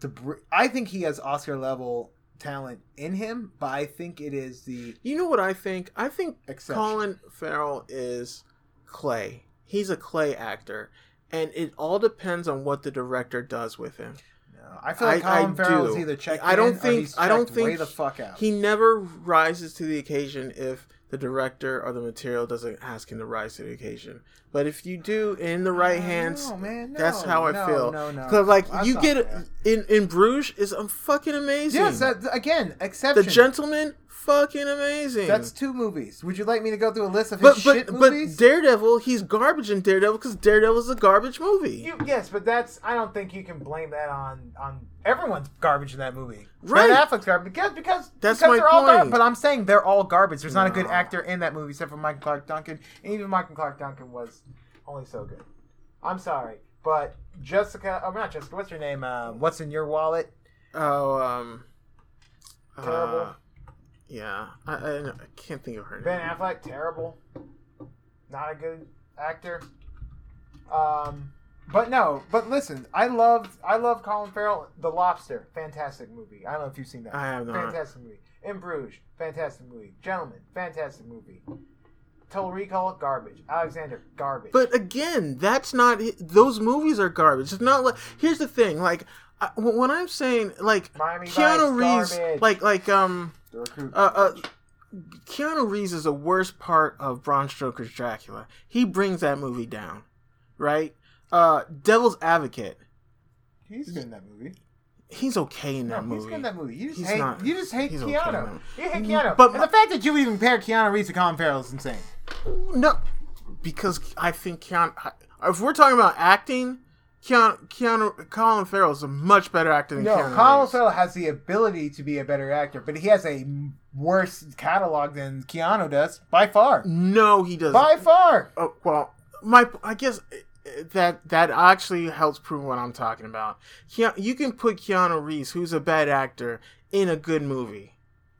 To br- I think he has Oscar level talent in him, but I think it is the
You know what I think? I think
exception.
Colin Farrell is clay. He's a clay actor, and it all depends on what the director does with him.
No, I feel like
I- I
Colin Farrell is either checked.
I don't think- I don't
checked way
think
the fuck out.
He never rises to the occasion if the director or the material doesn't ask him to rise to the occasion. But if you do in the right hands,
No, man,
that's how I
no,
feel.
no, no.
Because like you get in in Bruges is um, fucking amazing.
Yes, that, again,
the. Gentleman, fucking amazing.
That's two movies. Would you like me to go through a list of his
but
shit
but but? Daredevil, he's garbage in Daredevil because Daredevil is a garbage movie.
You, yes, but that's I don't think you can blame that on on everyone's garbage in that movie.
Right.
Ben Affleck's garbage because because
That's
because
my
they're all
point.
garbage. But I'm saying they're all garbage. There's not a good actor in that movie except for Michael Clarke Duncan, and even Michael Clarke Duncan was only so good. I'm sorry, but Jessica, oh not Jessica, what's her name? Uh, what's in your wallet?
Oh, um,
Terrible.
uh, yeah, I, I, I can't think of her
Ben
name.
Affleck, terrible. Not a good actor. Um, but no, but listen, I love I love Colin Farrell. The Lobster, fantastic movie. I don't know if you've seen that.
I have not.
Fantastic movie. In Bruges, fantastic movie. Gentlemen, fantastic movie. Total Recall, garbage. Alexander, garbage.
But again, that's not those movies are garbage. It's not like here's the thing. Like I, when I'm saying like
Miami
Keanu
Vice,
Reeves,
garbage.
like like um uh, uh. Keanu Reeves is the worst part of Bram Stoker's Dracula. He brings that movie down, right? Uh, Devil's Advocate.
he's good in that movie.
He's okay in
No,
that
he's
movie.
good in that movie. You just
He's
hate.
not-
you just hate
he's okay
Keanu.
that
you hate. Keanu.
But
and the fact that you even compare Keanu Reeves to Colin Farrell is insane.
No, because I think Keanu. If we're talking about acting, Keanu, Keanu Colin Farrell is a much better actor than
No,
Keanu
Colin
Reeves.
Farrell has the ability to be a better actor, but he has a worse catalog than Keanu does by far.
No, he doesn't.
By far.
Oh, well, my I guess that that actually helps prove what I'm talking about. Keanu, you can put Keanu Reeves, who's a bad actor, in a good movie,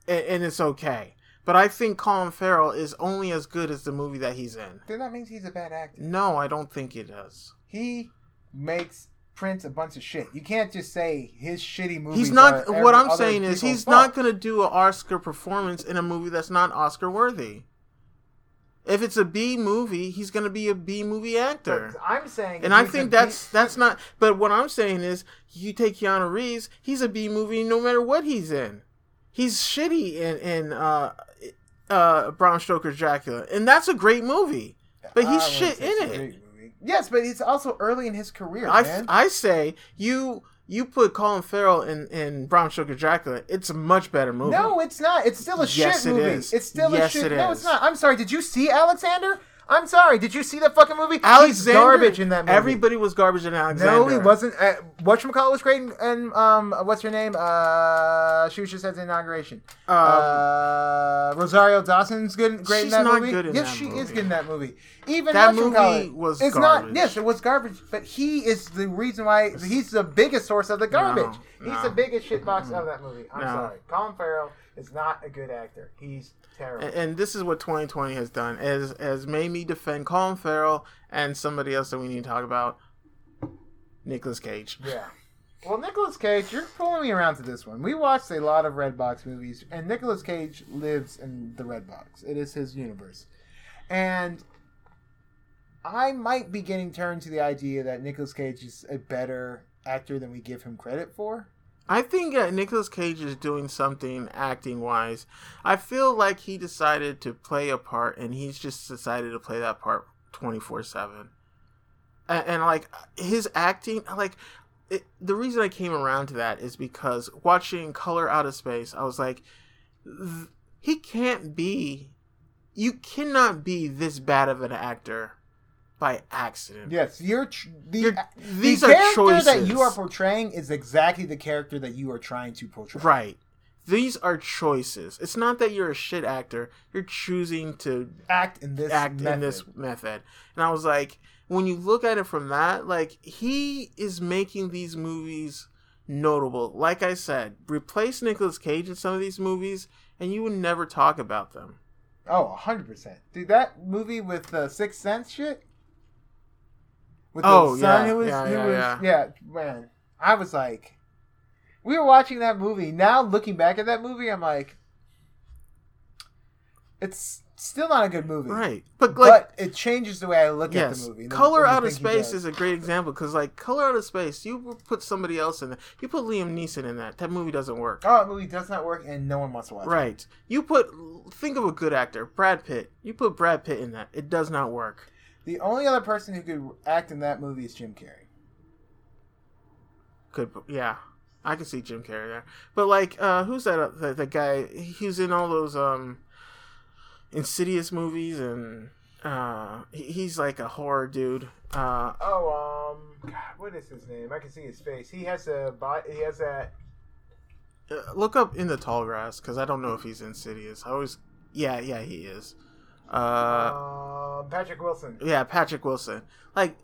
and, and it's okay. But I think Colin Farrell is only as good as the movie that he's in.
Then that means he's a bad actor.
No, I don't think it does.
He makes Prince a bunch of shit. You can't just say his shitty movie.
He's not. What I'm saying is, he's not going to do an Oscar performance in a movie that's not Oscar worthy. If it's a B movie, he's going to be a B movie actor.
But I'm saying,
And I
he's a
think
B-
that's that's not. But what I'm saying is, you take Keanu Reeves, he's a B movie no matter what he's in. He's shitty in in uh, uh, Bram Stoker's Dracula, and that's a great movie. But he's shit in it.
Yes, but it's also early in his career,
I,
man.
I say you you put Colin Farrell in in Bram Stoker's Dracula, it's a much better movie.
No, it's not. It's still a
Yes,
shit
it
movie.
is.
It's still
Yes,
a shit.
it
no, it's not. I'm sorry. Did you see Alexander? I'm sorry. Did you see that fucking movie? He's
Alexander,
garbage in that movie.
Everybody was garbage in Alexander.
No, he wasn't. Uh, whatchamacallit was great, in, and um, what's her name? Uh, she was just at the inauguration.
Um,
uh, Rosario Dawson's good, great in that
not
movie.
good in
yes,
that
she is good in that movie. Even
That movie was
It's not.
garbage.
Yes, it was garbage, but he is the reason why he's the biggest source of the garbage. he's
no.
the biggest shitbox of that movie. I'm
No.
sorry, Colin Farrell is not a good actor. He's terrible.
and, and this is what 2020 has done as has made me defend Colin Farrell and somebody else that we need to talk about, Nicolas Cage.
Yeah. Well, Nicolas Cage, you're pulling me around to this one. We watched a lot of Redbox movies, and Nicolas Cage lives in the Redbox. It is his universe. And I might be getting turned to the idea that Nicolas Cage is a better actor than we give him credit for.
I think that Nicolas Cage is doing something acting wise. I feel like he decided to play a part, and he's just decided to play that part 24 seven. And, and like his acting, like it, the reason I came around to that is because watching Color Out of Space, I was like, he can't be, you cannot be this bad of an actor by accident.
Yes, you're tr- the,
You're- uh,
the
these are
character that you are portraying is exactly the character that you are trying to portray.
Right. These are choices. It's not that you're a shit actor. You're choosing to
Act in this
act
method.
in this method. And I was like, when you look at it from that, like he is making these movies notable. Like I said, replace Nicolas Cage in some of these movies, and you would never talk about them.
Oh, 100%. Dude, that movie with the Sixth Sense shit? With
Oh,
the son
yeah,
who was,
yeah,
who
yeah,
was,
yeah.
man. I was like, we were watching that movie. Now, looking back at that movie, I'm like, it's still not a good movie.
Right, but like,
but it changes the way I look at
yes,
the movie.
Color Out of Space is a great example because like Color Out of Space, you put somebody else in there, you put Liam Neeson in that, that movie doesn't work.
Oh, that movie does not work, and no one wants to watch it.
Right, you put think of a good actor, Brad Pitt. You put Brad Pitt in that, it does not work.
The only other person who could act in that movie is Jim Carrey.
Could yeah, I can see Jim Carrey there. But like, uh, who's that? Uh, the, the guy? He's in all those um, Insidious movies, and uh, he- he's like a horror dude. Uh,
Oh, um, God, what is his name? I can see his face. He has a body. He has that.
uh, look up in the tall grass because I don't know if he's Insidious. I always, yeah, yeah, he is. Uh,
Patrick Wilson.
yeah, Patrick Wilson. Like,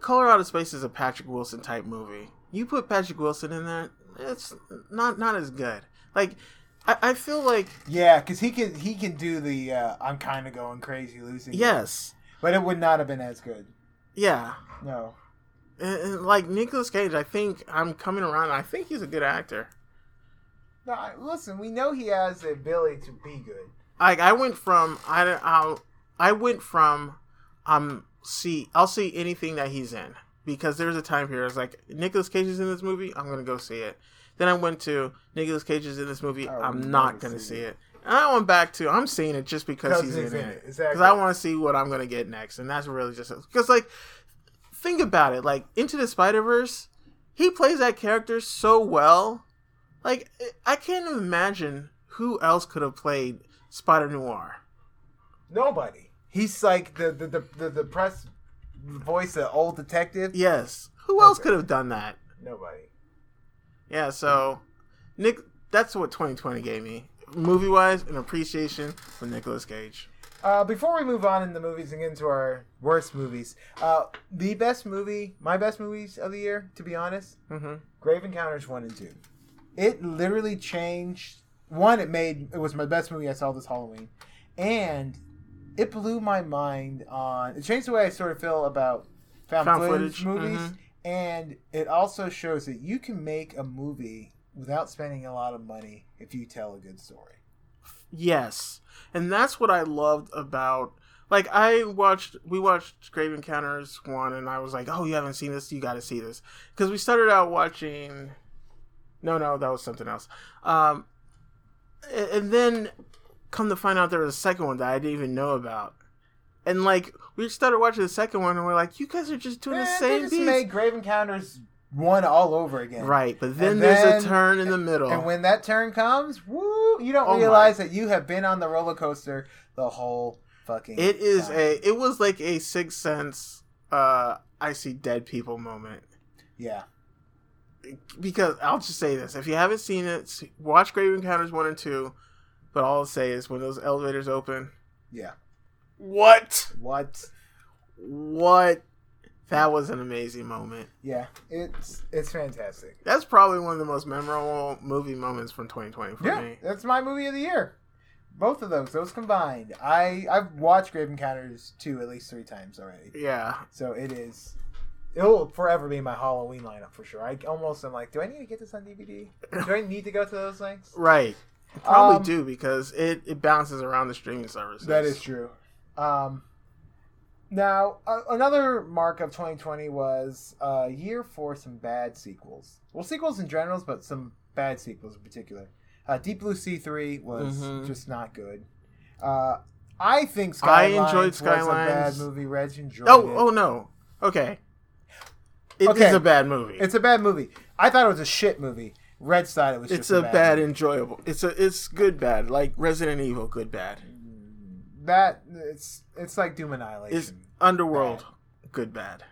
Color Out of Space is a Patrick Wilson type movie. You put Patrick Wilson in there, it's not not as good. Like, I, I feel like
Yeah, because he can he can do the uh, I'm kind of going crazy losing. it.
yes,
but it would not have been as good.
yeah.
No.
And, and, like Nicolas Cage, I think I'm coming around. I think he's a good actor.
No, listen, we know he has the ability to be good.
Like I went from I don't- I I went from um see I'll see anything that he's in because there's a time period. It's like Nicolas Cage is in this movie. I'm gonna go see it. Then I went to Nicolas Cage is in this movie.
I
I'm not gonna
see
see it. And I went back to I'm seeing it just because
Because
he's,
he's
in,
in
it.
it, exactly.
Because I want to see what I'm gonna get next, and that's really just because like think about it. Like Into the Spider Verse, he plays that character so well. Like I can't imagine who else could have played Spider Noir.
Nobody. He's like the the the, the, the press voice of old detective.
Yes, who else
Okay.
could have done that?
Nobody.
Yeah, so Nick, that's what 2020 gave me, movie wise, an appreciation for Nicolas Cage.
Uh, before we move on in the movies and get into our worst movies, uh, the best movie, my best movies of the year, to be honest,
hmm
Grave Encounters one and two. It literally changed. One, it made it was my best movie I saw this Halloween, and it blew my mind on. It changed the way I sort of feel about found,
Found
footage,
footage,
movies,
mhm.
and it also shows that you can make a movie without spending a lot of money if you tell a good story.
Yes, and that's what I loved about. Like I watched, we watched Grave Encounters one, and I was like, "Oh, you haven't seen this? You got to see this." Because we started out watching. No, no, that was something else. Um, and then come to find out there was a second one that I didn't even know about. And like we started watching the second one, and we're like, "You guys are just doing the same
they just
beats."
made Grave Encounters one all over again.
Right, but then there's a turn in the middle.
And when that turn comes, woo, you don't
Oh my.
realize that you have been on the roller coaster the whole fucking
it is
time.
a it was like a sixth sense uh I see dead people moment.
Yeah.
Because I'll just say this. If you haven't seen it, watch Grave Encounters 1 and 2. But all I'll say is when those elevators open,
Yeah.
what?
What?
What? That was an amazing moment.
Yeah. It's it's fantastic.
That's probably one of the most memorable movie moments from 2020 for
Yeah.
me.
That's my movie of the year. Both of those, those combined. I I've watched Grave Encounters two at least three times already.
Yeah.
So it is. It will forever be my Halloween lineup for sure. I almost am like, do I need to get this on DVD? Do I need to go to those things?
Right. Probably
Um,
do because it, it bounces around the streaming services.
That is true. Um, now, uh, another mark of 2020 was a year for some bad sequels. Well, sequels in general, but some bad sequels in particular. Uh, Deep Blue Sea 3 was
Mhm.
just not good. Uh, I think
I
Skylines
enjoyed
was a bad
Skylines.
movie. Reg enjoyed
Oh,
it.
oh no. Okay. It is
Okay.
a bad movie.
It's a bad movie. I thought it was a shit movie. Red side, it was
it's
just
a bad,
movie.
enjoyable. It's a it's good bad like Resident Evil good bad.
That it's it's like Doom Annihilation.
It's Underworld good bad.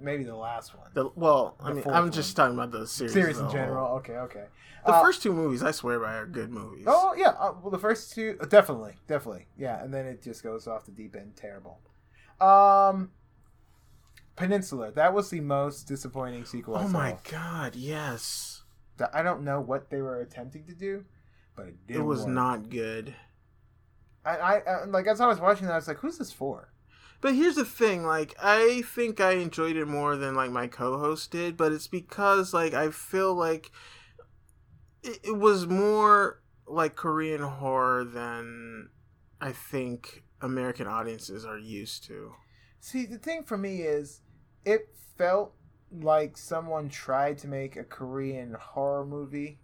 Maybe the last one.
The well, I mean, I'm just talking about the series.
Series in
a whole.
general. Okay, okay.
The
Uh,
first two movies I swear by are good movies.
Oh yeah, uh, well the first two uh, definitely, definitely, yeah, and then it just goes off the deep end, terrible. Um, Peninsula, that was the most disappointing sequel. I
Oh my god, yes.
I don't know what they were attempting to do, but it
It was
work.
not good.
I, I, I like as I was watching that, I was like, "Who's this for?"
But here's the thing, like I think I enjoyed it more than like my co-host did, but it's because like I feel like it, it was more like Korean horror than I think American audiences are used to.
See, the thing for me is, it felt like someone tried to make a Korean horror movie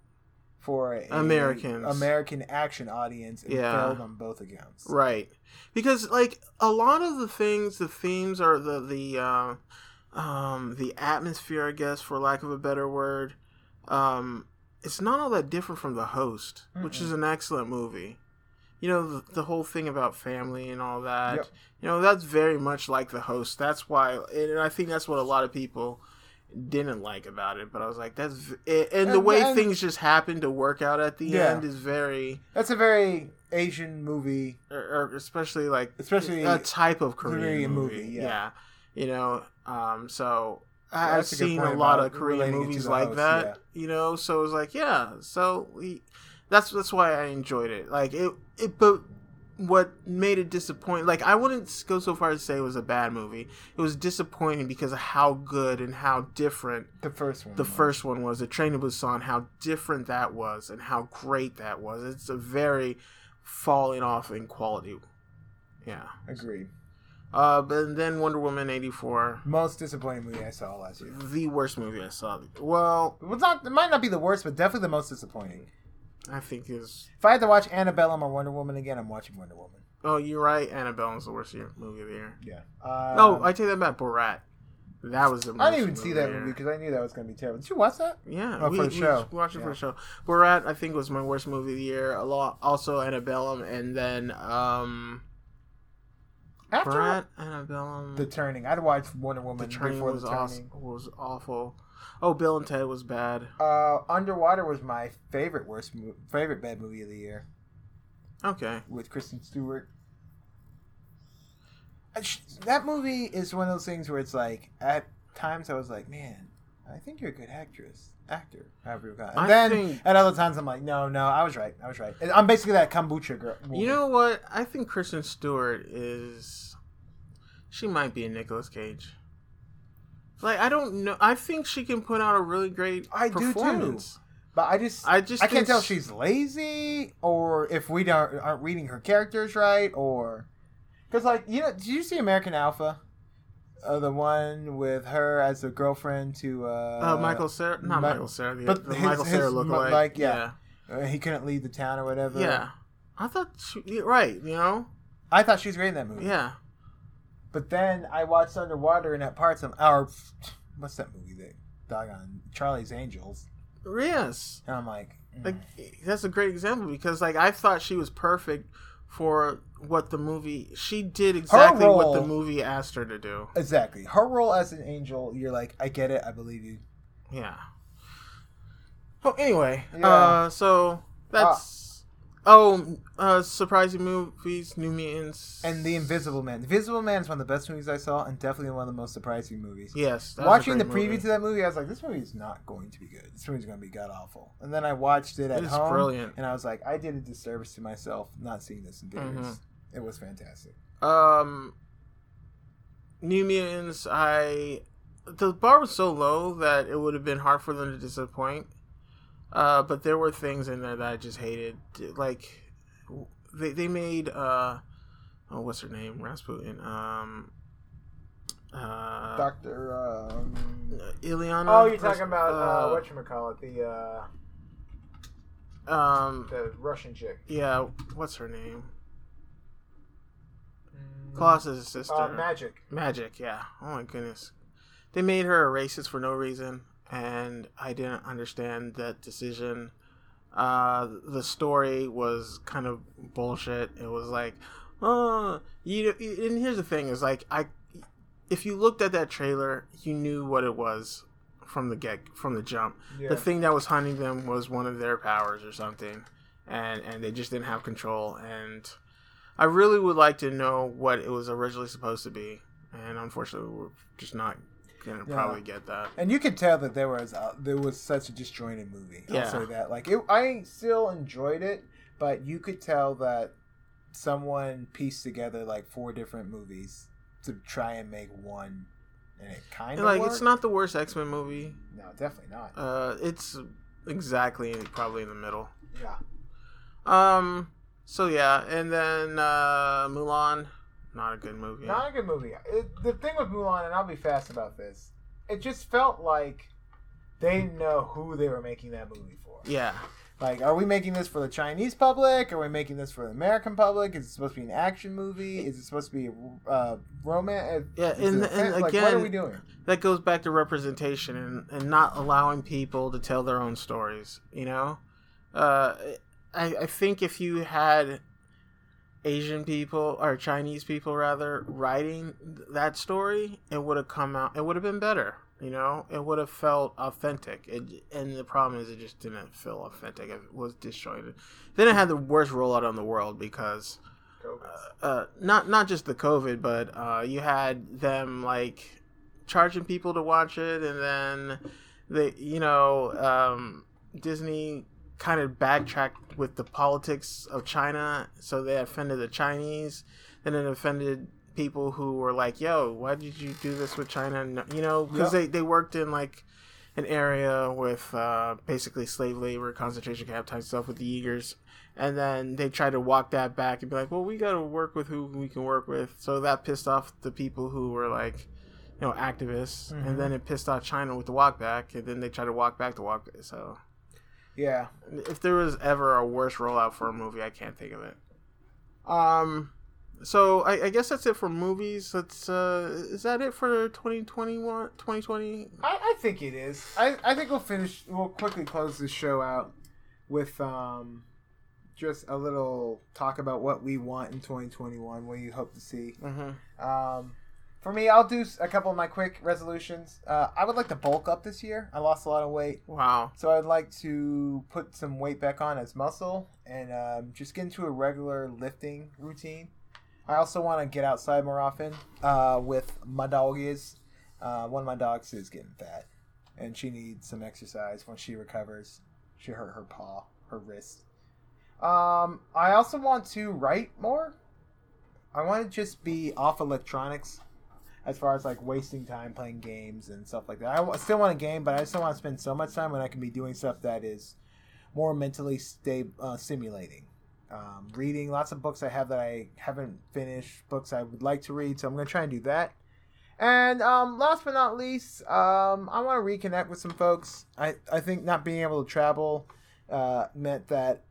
for a
Americans.
American action audience and
Yeah.
failed on both accounts.
Right. Because like a lot of the things, the themes are the the uh, um the atmosphere, I guess, for lack of a better word. Um it's not all that different from The Host, which is an excellent movie. You know, the, the whole thing about family and all that.
Yep.
You know, that's very much like The Host. That's why and I think that's what a lot of people didn't like about it, but I was like that's v- and the way
and-
things just happened to work out at the
Yeah.
end is very
That's a very Asian movie.
or, or especially like
Especially
a type of Korean
Korean
movie.
movie,
yeah.
yeah.
you know. Um, so
Yeah,
I've
that's a
seen a lot of Korean
relating it to
movies like
host,
that. You know, so it was like, yeah. So we, that's that's why I enjoyed it. Like it, it, but what made it disappointing? Like I wouldn't go so far as to say it was a bad movie. It was disappointing because of how good and how different
The first one.
the
was.
first one was. The Train to Busan, how different that was, and how great that was. It's a very falling off in quality. Yeah.
Agreed.
Uh, but then Wonder Woman eighty four,
Most disappointing movie I saw last year.
the worst movie I saw. Well,
was not. It might not be the worst, but definitely the most disappointing.
I think is
If I had to watch Annabelle or Wonder Woman again, I'm watching Wonder Woman.
oh you're right. Annabelle is the worst year, movie of the year.
Yeah. Uh,
no, I take that back. Borat. That was the.
I didn't even see that movie because I knew that was going to be terrible. Did you watch that?
Yeah,
Oh,
we,
for the show.
watched it for the show. Borat, I think, was my worst movie of the year. A lot, also Antebellum, and then um,
After
Borat, Antebellum.
the turning, I'd watch Wonder
The
Woman
Turning
before
was
the
awesome,
turning.
was awful. Oh, Bill and Ted was bad.
Uh, Underwater was my favorite worst mo- favorite bad movie of the year
Okay.
with Kristen Stewart. That movie is one of those things where it's like at times I was like, man, I think you're a good actress, actor, however you it. And
I
then
think-
at other times I'm like, no, no, I was right, I was right. I'm basically that kombucha girl.
You know what? I think Kristen Stewart is. She might be a Nicolas Cage. Like I don't know. I think she can put out a really great
I do too.
performance.
But I just,
I just
I can't tell if she's lazy or if we don't aren't reading her characters right or because like you know, did you see American Ultra? Uh, the one with her as a girlfriend to uh,
Uh, Michael Cera, not
Mi-
Michael Cera, the,
but
the
his-
Michael Cera
mo-
lookalike.
like,
yeah,
yeah. uh, he couldn't leave the town or whatever.
yeah. I thought she, right. You know,
I thought she was great in that movie.
yeah.
But then I watched Underwater and at parts of our what's that movie that doggone Charlie's Angels
Yes,
and I'm like, mm.
like that's a great example because like I thought she was perfect for what the movie. She did exactly what the movie asked her to do.
exactly her role as an angel. You're like, I get it, I believe you.
Yeah. Well, anyway,
Yeah.
uh, so that's oh, uh, surprising movies, New Mutants,
And The Invisible Man. The Invisible Man is one of the best movies I saw, and definitely one of the most surprising movies.
yes, that was a
Watching the preview
movie.
to that movie, I was like, "This movie is not going to be good. This movie's going to be god awful." And then I watched it at
It's
home,
brilliant.
and I was like, "I did a disservice to myself not seeing this in theaters."
Mhm.
It was fantastic.
Um, New Mutants, I the bar was so low that it would have been hard for them to disappoint. Uh, but there were things in there that I just hated. Like they they made uh, oh what's her name Rasputin um. Uh,
Doctor. Um...
Illyana.
Oh, you're talking about uh,
uh,
what you call it? The uh,
um,
the Russian chick.
yeah, what's her name?
Mm.
Colossus' sister.
Uh, Magik.
Magik, yeah. Oh my goodness. They made her a racist for no reason, and I didn't understand that decision. Uh, the story was kind of bullshit. It was like, oh, you. And here's the thing: is like I, if you looked at that trailer, you knew what it was from the get from the jump.
Yeah.
The thing that was hunting them was one of their powers or something, and and they just didn't have control. And I really would like to know what it was originally supposed to be, and unfortunately, we're just not gonna
Yeah.
probably get that.
And you could tell that there was uh, there was such a disjointed movie. I'll
Yeah.
say that. Like it, I still enjoyed it, but you could tell that someone pieced together like four different movies to try and make one, and it kind of
like
worked.
it's not the worst X Men movie.
No, definitely not.
Uh, it's exactly probably in the middle.
Yeah.
Um, So yeah, and then uh, Mulan, not a good movie.
Not a good movie. It, the thing with Mulan, and I'll be fast about this, it just felt like they didn't know who they were making that movie for.
yeah,
Like, are we making this for the Chinese public? Are we making this for the American public? Is it supposed to be an action movie? Is it supposed to be a uh, romance?
Yeah, and-
it
and
like, what are we doing?
that goes back to representation and, and not allowing people to tell their own stories. You know, uh, I I think if you had Asian people or Chinese people rather writing that story, it would have come out. It would have been better. You know, it would have felt authentic. It, and the problem is, it just didn't feel authentic. It was disjointed. Then it had the worst rollout on the world because uh, not not just the COVID, but uh, you had them like charging people to watch it, and then they, you know, um, Disney kind of backtracked with the politics of China, so they offended the Chinese, then it offended people who were like, "Yo, why did you do this with China?" You know, because they they worked in like an area with uh, basically slave labor, concentration camp type stuff with the Uyghurs. And then they tried to walk that back and be like, well, we got to work with who we can work with. So that pissed off the people who were like, you know, activists.
Mhm.
And then it pissed off China with the walk back. And then they tried to walk back the walk. So
Yeah.
if there was ever a worse rollout for a movie, I can't think of it. Um, so I, I guess that's it for movies. That's uh, is that it for 2021, 2020?
I, I think it is. I, I think we'll finish. We'll quickly close this show out with um, just a little talk about what we want in 2021. What you hope to see.
Mm-hmm.
Um, for me, I'll do a couple of my quick resolutions. Uh, I would like to bulk up this year. I lost a lot of weight,
Wow.
so I'd like to put some weight back on as muscle and um, just get into a regular lifting routine. I also want to get outside more often uh, with my doggies. Uh, one of my dogs is getting fat, and she needs some exercise when she recovers. She hurt her paw, her wrist. Um, I also want to write more. I want to just be off electronics as far as like wasting time playing games and stuff like that. I still want to game, but I just don't want to spend so much time when I can be doing stuff that is more mentally uh, stimulating. Um, reading lots of books I have that I haven't finished, books I would like to read, so I'm going to try and do that. And um, last but not least, um, I want to reconnect with some folks. I, I think not being able to travel uh, meant that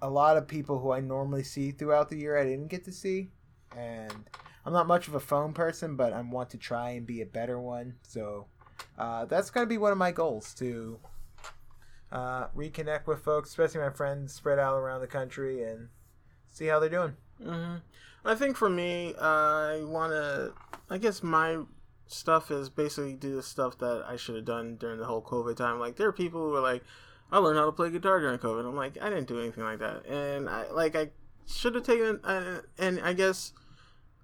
a lot of people who I normally see throughout the year I didn't get to see. And I'm not much of a phone person, but I want to try and be a better one. So uh, that's going to be one of my goals to uh, reconnect with folks, especially my friends spread out around the country, and see how they're doing.
hmm I think for me, I want to. I guess my stuff is basically do the stuff that I should have done during the whole COVID time. Like there are people who are like, I learned how to play guitar during COVID. I'm like, I didn't do anything like that, and I like I should have taken. Uh, and I guess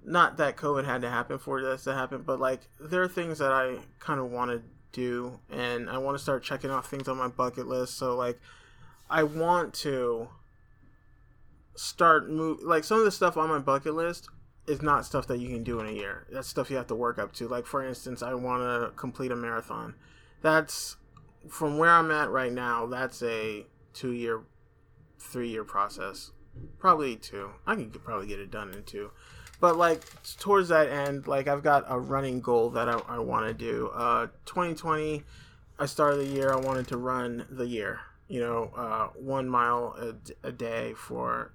not that COVID had to happen for this to happen, but like there are things that I kind of want to do, and I want to start checking off things on my bucket list. So like, I want to start move like some of the stuff on my bucket list is not stuff that you can do in a year. That's stuff you have to work up to. Like for instance, I want to complete a marathon. That's from where I'm at right now. That's a two year, three year process. Probably two. I can probably get it done in two. But like towards that end, like I've got a running goal that I, I want to do. Uh, 2020, I started the year. I wanted to run the year. You know, uh, one mile a day for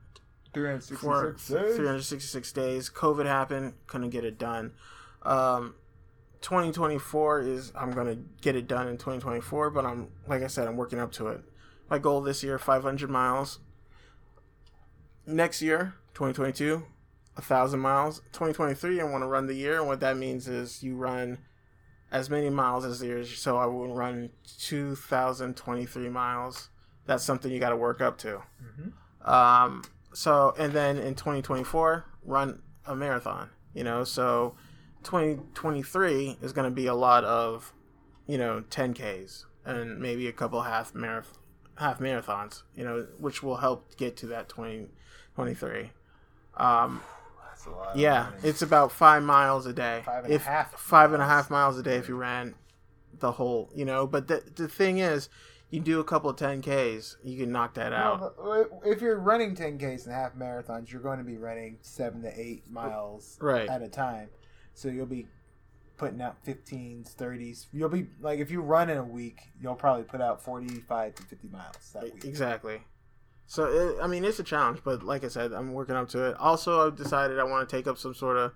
for
366 days.
366 days. COVID happened, couldn't get it done. Um, 2024 is I'm gonna get it done in 2024, but I'm like I said, I'm working up to it. My goal this year, 500 miles. Next year, 2022, a thousand miles. 2023, I want to run the year, and what that means is you run as many miles as the year. So I will run 2,023 miles. That's something you got to work up to.
Mhm.
Um, so and then in 2024, run a marathon. You know, so 2023 is going to be a lot of, you know, 10ks and maybe a couple half marath- half marathons. You know, which will help get to that 2023. Um,
That's a lot.
yeah, it's about five miles a day.
Five and a
if
half
five and a
miles.
half miles a day if you ran the whole, you know. But the the thing is, you do a couple of 10Ks, you can knock that out.
Well, uh, if you're running 10Ks and half marathons, you're going to be running seven to eight miles
Right.
at a time. So you'll be putting out 15s, 30s. You'll be like, if you run in a week, you'll probably put out 45 to 50 miles that week.
Exactly. So it, I mean, it's a challenge, but like I said, I'm working up to it. Also, I've decided I want to take up some sort of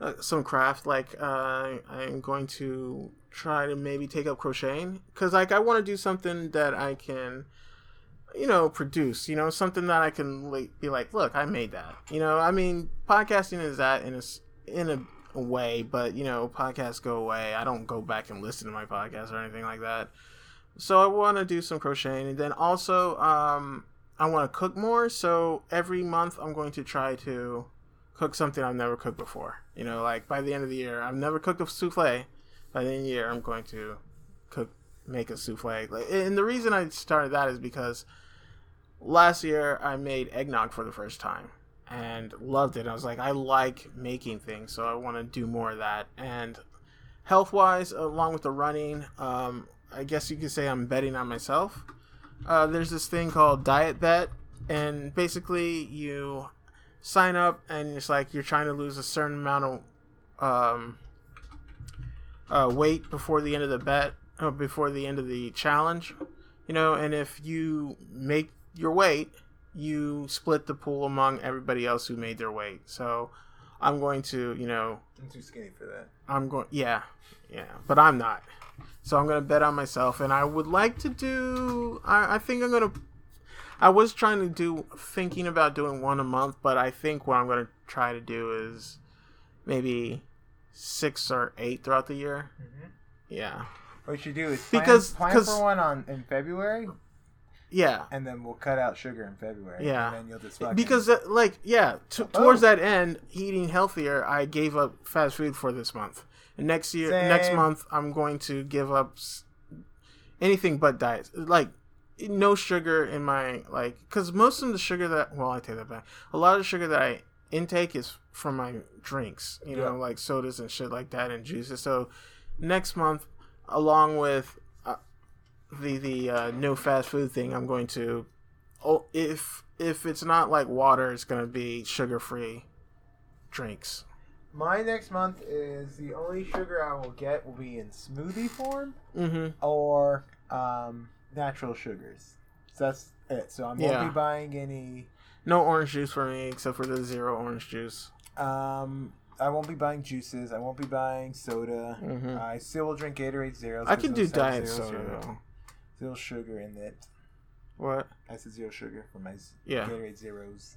uh, some craft. Like uh, I'm going to try to maybe take up crocheting because like I want to do something that I can, you know, produce. You know, something that I can like, be like, look, I made that. You know, I mean, podcasting is that in a in a way, but you know, podcasts go away. I don't go back and listen to my podcast or anything like that. So I want to do some crocheting, and then also um, I want to cook more. So every month I'm going to try to cook something I've never cooked before. You know, like by the end of the year, I've never cooked a souffle. By the end of the year, I'm going to cook, make a souffle. And the reason I started that is because last year I made eggnog for the first time and loved it. I was like, I like making things, so I want to do more of that. And health wise, along with the running, um, I guess you could say I'm betting on myself. Uh, there's this thing called Diet Bet, and basically you sign up, and it's like you're trying to lose a certain amount of um, uh, weight before the end of the bet, or before the end of the challenge. You know, and if you make your weight, you split the pool among everybody else who made their weight. So I'm going to, you know,
I'm too skinny for that.
I'm going, yeah, yeah, but I'm not. So I'm going to bet on myself, and I would like to do. I, I think I'm going to. I was trying to do, thinking about doing one a month, but I think what I'm going to try to do is maybe six or eight throughout the year. Yeah,
What you do is plan,
Because-
plan for one on in February,
yeah.
and then we'll cut out sugar in February.
Yeah.
and then you'll just
because uh, like yeah t-
Oh.
towards that end eating healthier i gave up fast food for this month and next year next month i'm going to give up anything but diet like no sugar in my like because most of the sugar that well i take that back. A lot of the sugar that i intake is from my drinks you know like sodas and shit like that and juices. So next month along with uh, the the uh, no fast food thing i'm going to oh if if it's not like water it's gonna be sugar free drinks
my next month is the only sugar I will get will be in smoothie form
mm-hmm
or um, natural sugars. So that's it. So I won't
Yeah.
be buying any.
no orange juice for me except for the zero orange juice
Um, I won't be buying juices. I won't be buying soda.
Mhm.
I still will drink Gatorade zeros.
i can do diet
zero
soda
sugar-
though
Zero sugar in it.
what
I said zero sugar for my
Yeah.
Gatorade zeros.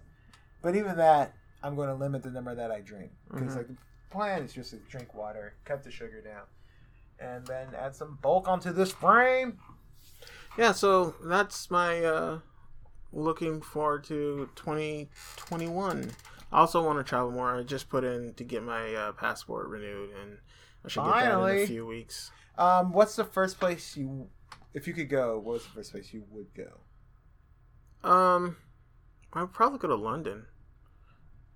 But even that, I'm going to limit the number that I drink because
Mhm.
like the plan is just to drink water, cut the sugar down, and then add some bulk onto this frame.
yeah so that's my uh looking forward to 2021 i also want to travel more i just put in to get my uh, passport renewed and i should get that in a few weeks
Um, what's the first place you, if you could go? What was the first place you would go?
Um, I'd probably go to London.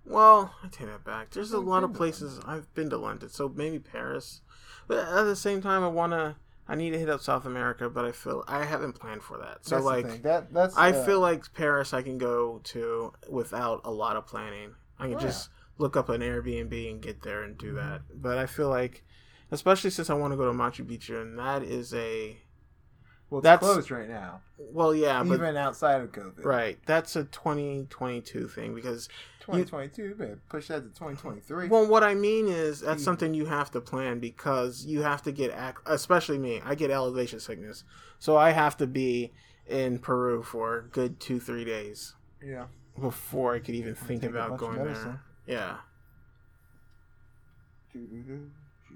Well, I take that back. There's a lot of places I've been to London, so maybe Paris. But at the same time, I wanna, I need to hit up South America, but I feel I haven't planned for that. So
That's the
like,
thing. that that's
I
uh,
feel like Paris I can go to without a lot of planning. I can
Oh,
just look up an Airbnb and get there and do that. But I feel like, especially since I want to go to Machu Picchu, and that is a
well, it's
that's-
closed right now,
well, yeah, but
even outside of COVID.
right, that's a 2022 thing because
2022, babe. Push that to 2023.
Well, what I mean is that's
Hmm.
something you have to plan because you have to get, especially me, I get elevation sickness, so I have to be in Peru for a good two three days
yeah.
before I could even think about going there. Yeah,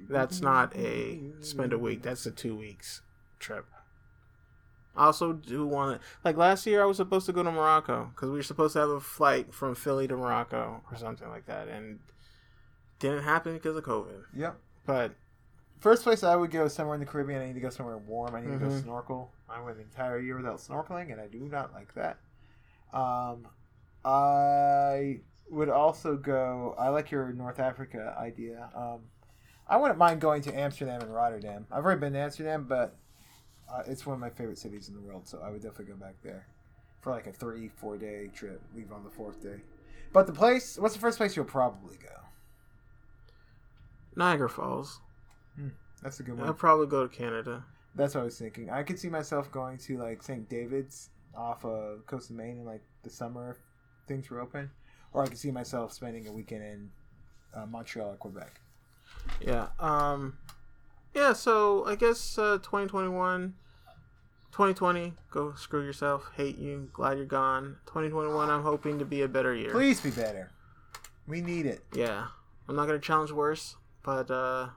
that's not a spend a week. That's a two weeks trip. I also do want to like last year I was supposed to go to Morocco because we were supposed to have a flight from Philly to Morocco or something like that, and didn't happen because of COVID.
Yep.
But
First place I would go is somewhere in the Caribbean. I need to go somewhere warm. I need to go
Mhm.
snorkel. I went an entire year without snorkeling, and I do not like that. Um, I would also go. I like your North Africa idea. Um, I wouldn't mind going to Amsterdam and Rotterdam. I've already been to Amsterdam, but uh, it's one of my favorite cities in the world, so I would definitely go back there for like a three, four day trip. Leave on the fourth day. But the place, what's the first place you'll probably go?
Niagara Falls.
That's a good one.
I'll probably go to Canada.
That's what I was thinking. I could see myself going to like St. David's off of coast of Maine in like the summer if things were open, or I could see myself spending a weekend in uh, Montreal or Quebec.
Yeah. Um. Yeah. So I guess uh, 2021, 2020. Go screw yourself. Hate you. Glad you're gone. 2021. I'm hoping to be a better year.
Please be better. We need it.
Yeah. I'm not gonna challenge worse, but uh,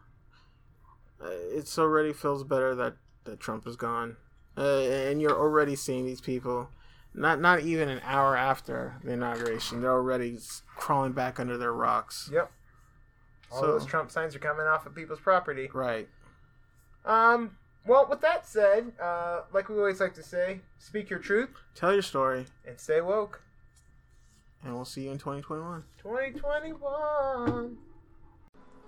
it already feels better that that Trump is gone, uh, and you're already seeing these people. Not not even an hour after the inauguration, they're already crawling back under their rocks.
Yep. All
So-
those Trump signs are coming off of people's property.
Right.
Um. Well, with that said, uh, like we always like to say, speak your truth
Tell your story,
and stay woke.
and we'll see you in 2021.
2021.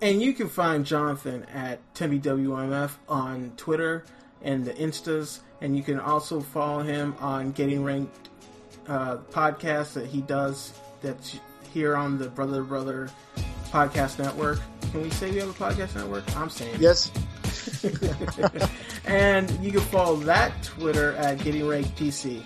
And you can find Jonathan at TimmyWMF on Twitter and the Instas, and you can also follow him on Getting Ranked uh, podcast that he does that's here on the Brother Brother Podcast Network. Can we say we have a podcast network? I'm saying.
Yes.
and you can follow that Twitter at Getting Ranked PC.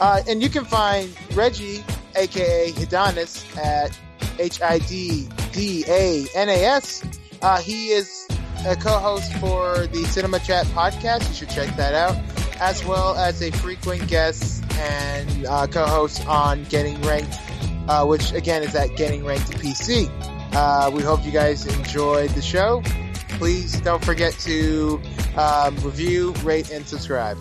Uh, and you can find Reggie, aka Hiddanas, at H I D D A N A S. Uh, he is a co-host for the Cinema Chat podcast. You should check that out, as well as a frequent guest and uh, co-host on Getting Ranked, uh, which again is at Getting Ranked PC. Uh, we hope you guys enjoyed the show. Please don't forget to um, review, rate, and subscribe.